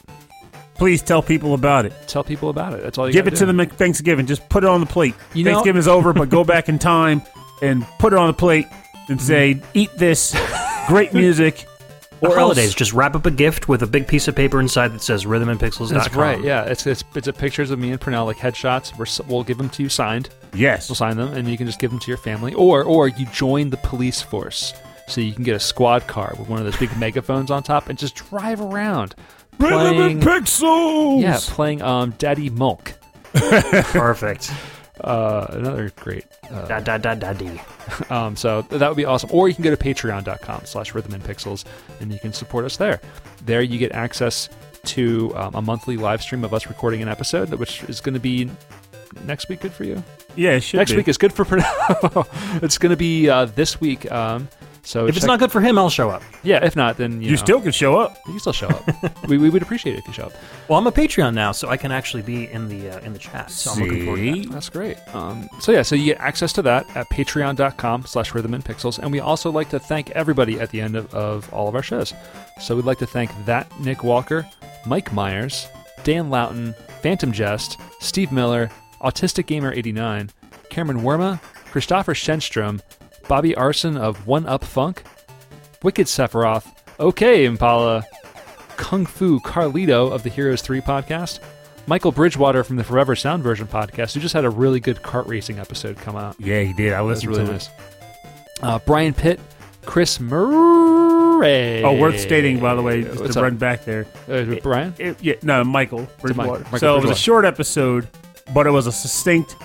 Please tell people about it. Tell people about it. That's all you Give it gotta to them at Thanksgiving. Just put it on the plate. You know- Thanksgiving is over, but go back in time and put it on the plate and say, eat this great music Or holidays, else- just wrap up a gift with a big piece of paper inside that says rhythmandpixels.com. That's right. Yeah, it's it's it's a pictures of me and Pernell, like headshots. We're, we'll give them to you signed. Yes. We'll sign them, and you can just give them to your family, or or you join the police force, so you can get a squad car with one of those big megaphones on top and just drive around Rhythm and Pixels. Yeah, playing um Daddy Mulk. Perfect. Uh, another great. Uh, da da da da dee. um, so that would be awesome. Or you can go to patreon.com slash rhythm and pixels and you can support us there. There you get access to um, a monthly live stream of us recording an episode, which is going to be next week good for you. Yeah, it should next be. week is good for Pernell. it's going to be uh, this week. Um, so If it's check- not good for him, I'll show up. yeah, if not, then you, You know, still can show up. you can still show up. we, we would appreciate it if you show up. Well, I'm a Patreon now, so I can actually be in the uh, in the chat. So I'm looking forward to that. See? That's great. Um, so yeah, so you get access to that at patreon.com slash rhythm and pixels. And we also like to thank everybody at the end of, of all of our shows. So we'd like to thank that Nick Walker, Mike Myers, Dan Loughton, Phantom Jest, Steve Miller, Autistic Gamer 89, Cameron Werma, Christopher Shenstrom, Bobby Arson of One Up Funk, Wicked Sephiroth, OK Impala, Kung Fu Carlito of the Heroes 3 podcast, Michael Bridgewater from the Forever Sound Version podcast, who just had a really good kart racing episode come out. Yeah, he did. I listened really to nice. Uh, Brian Pitt, Chris Murray. Oh, worth stating, by the way, just What's to up? run back there. Uh, Brian? It- yeah, no, Michael Bridgewater. Michael so it was a short episode, but it was a succinct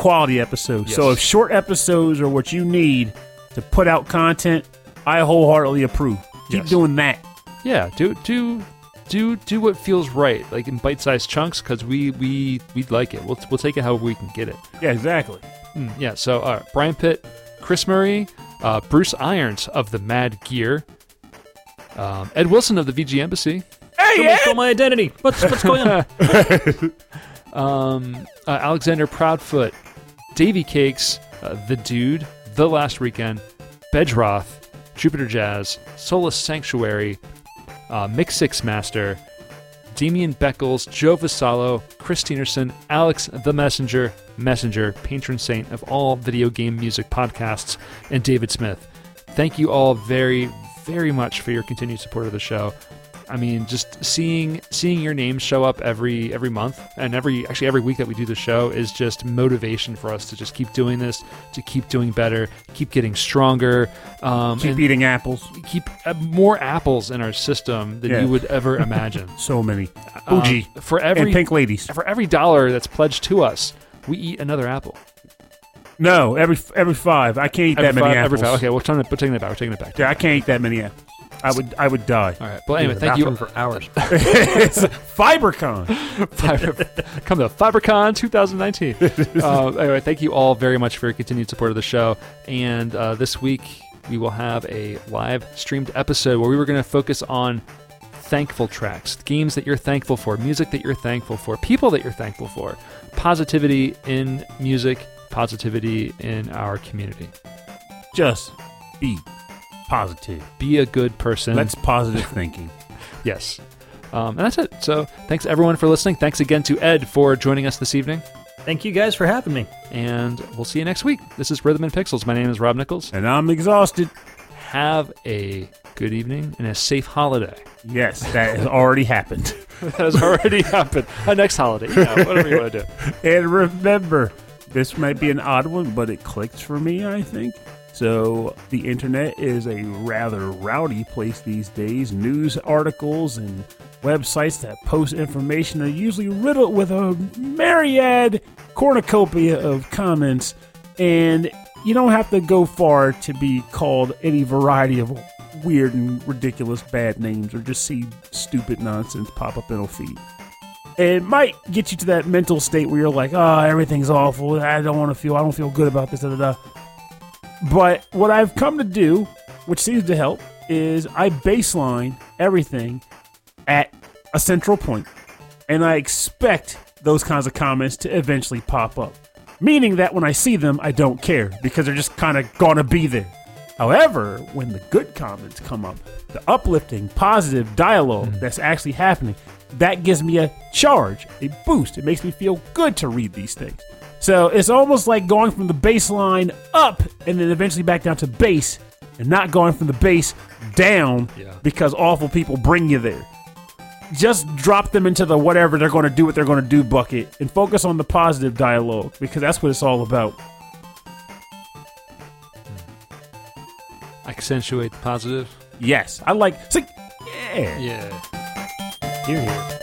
quality episode. So if short episodes are what you need to put out content, I wholeheartedly approve. Keep Yes. doing that. Yeah, do do do do what feels right, like in bite-sized chunks, because we we we like it. We'll we'll take it however we can get it. Yeah, exactly. Mm, yeah. So uh, Brian Pitt, Chris Murray, uh, Bruce Irons of the Mad Gear, um, Ed Wilson of the VG Embassy. Hey, Someone stole my identity. What's what's going on? um, uh, Alexander Proudfoot, Davy Cakes, uh, The Dude, The Last Weekend, Bedroth, Jupiter Jazz, Solus Sanctuary, uh, Mix Six Master, Damian Beckles, Joe Vassallo, Chris Tienerson, Alex the Messenger, Messenger, patron saint of all video game music podcasts, and David Smith. Thank you all very, very much for your continued support of the show. I mean, just seeing seeing your names show up every every month and every actually every week that we do the show is just motivation for us to just keep doing this, to keep doing better, keep getting stronger, um, Keep and eating apples. keep uh, more apples in our system than Yeah. you would ever imagine. So many. Um, Bougie. for and every pink ladies. for every dollar that's pledged to us, we eat another apple. No, every every five. I can't eat Every that many five- apples. every five. Okay, we're, trying to, we're taking it back. We're taking it back. Yeah, I can't eat that many apples. I would I would die. All right. Well, anyway, thank you. for hours. it's FiberCon. Fiber, come to FiberCon 2019. uh, anyway, thank you all very much for your continued support of the show. And uh, this week we will have a live streamed episode where we were going to focus on thankful tracks, games that you're thankful for, music that you're thankful for, people that you're thankful for, positivity in music, positivity in our community. Just be positive. Be a good person. That's positive thinking. Yes. Um, and that's it. So thanks everyone for listening. Thanks again to Ed for joining us this evening. Thank you guys for having me. And we'll see you next week. This is Rhythm and Pixels. My name is Rob Nichols. And I'm exhausted. Have a good evening and a safe holiday. Yes, that has already happened. that has already happened. A next holiday, you know, whatever you want to do. And remember, this might be an odd one, but it clicked for me, I think. So, the internet is a rather rowdy place these days. News articles and websites that post information are usually riddled with a myriad cornucopia of comments, and you don't have to go far to be called any variety of weird and ridiculous bad names or just see stupid nonsense pop up in a feed it might get you to that mental state where you're like, oh, everything's awful. I don't want to feel, I don't feel good about this, da da da. But what I've come to do, which seems to help, is I baseline everything at a central point, and I expect those kinds of comments to eventually pop up. Meaning that when I see them, I don't care because they're just kind of gonna be there. However, when the good comments come up, the uplifting, positive dialogue hmm. that's actually happening, that gives me a charge, a boost. It makes me feel good to read these things. So it's almost like going from the baseline up and then eventually back down to base and not going from the base down Yeah. because awful people bring you there. Just drop them into the whatever they're going to do what they're going to do bucket and focus on the positive dialogue because that's what it's all about. Accentuate the positive. Yes, I like. It's like yeah. Yeah. Here, here.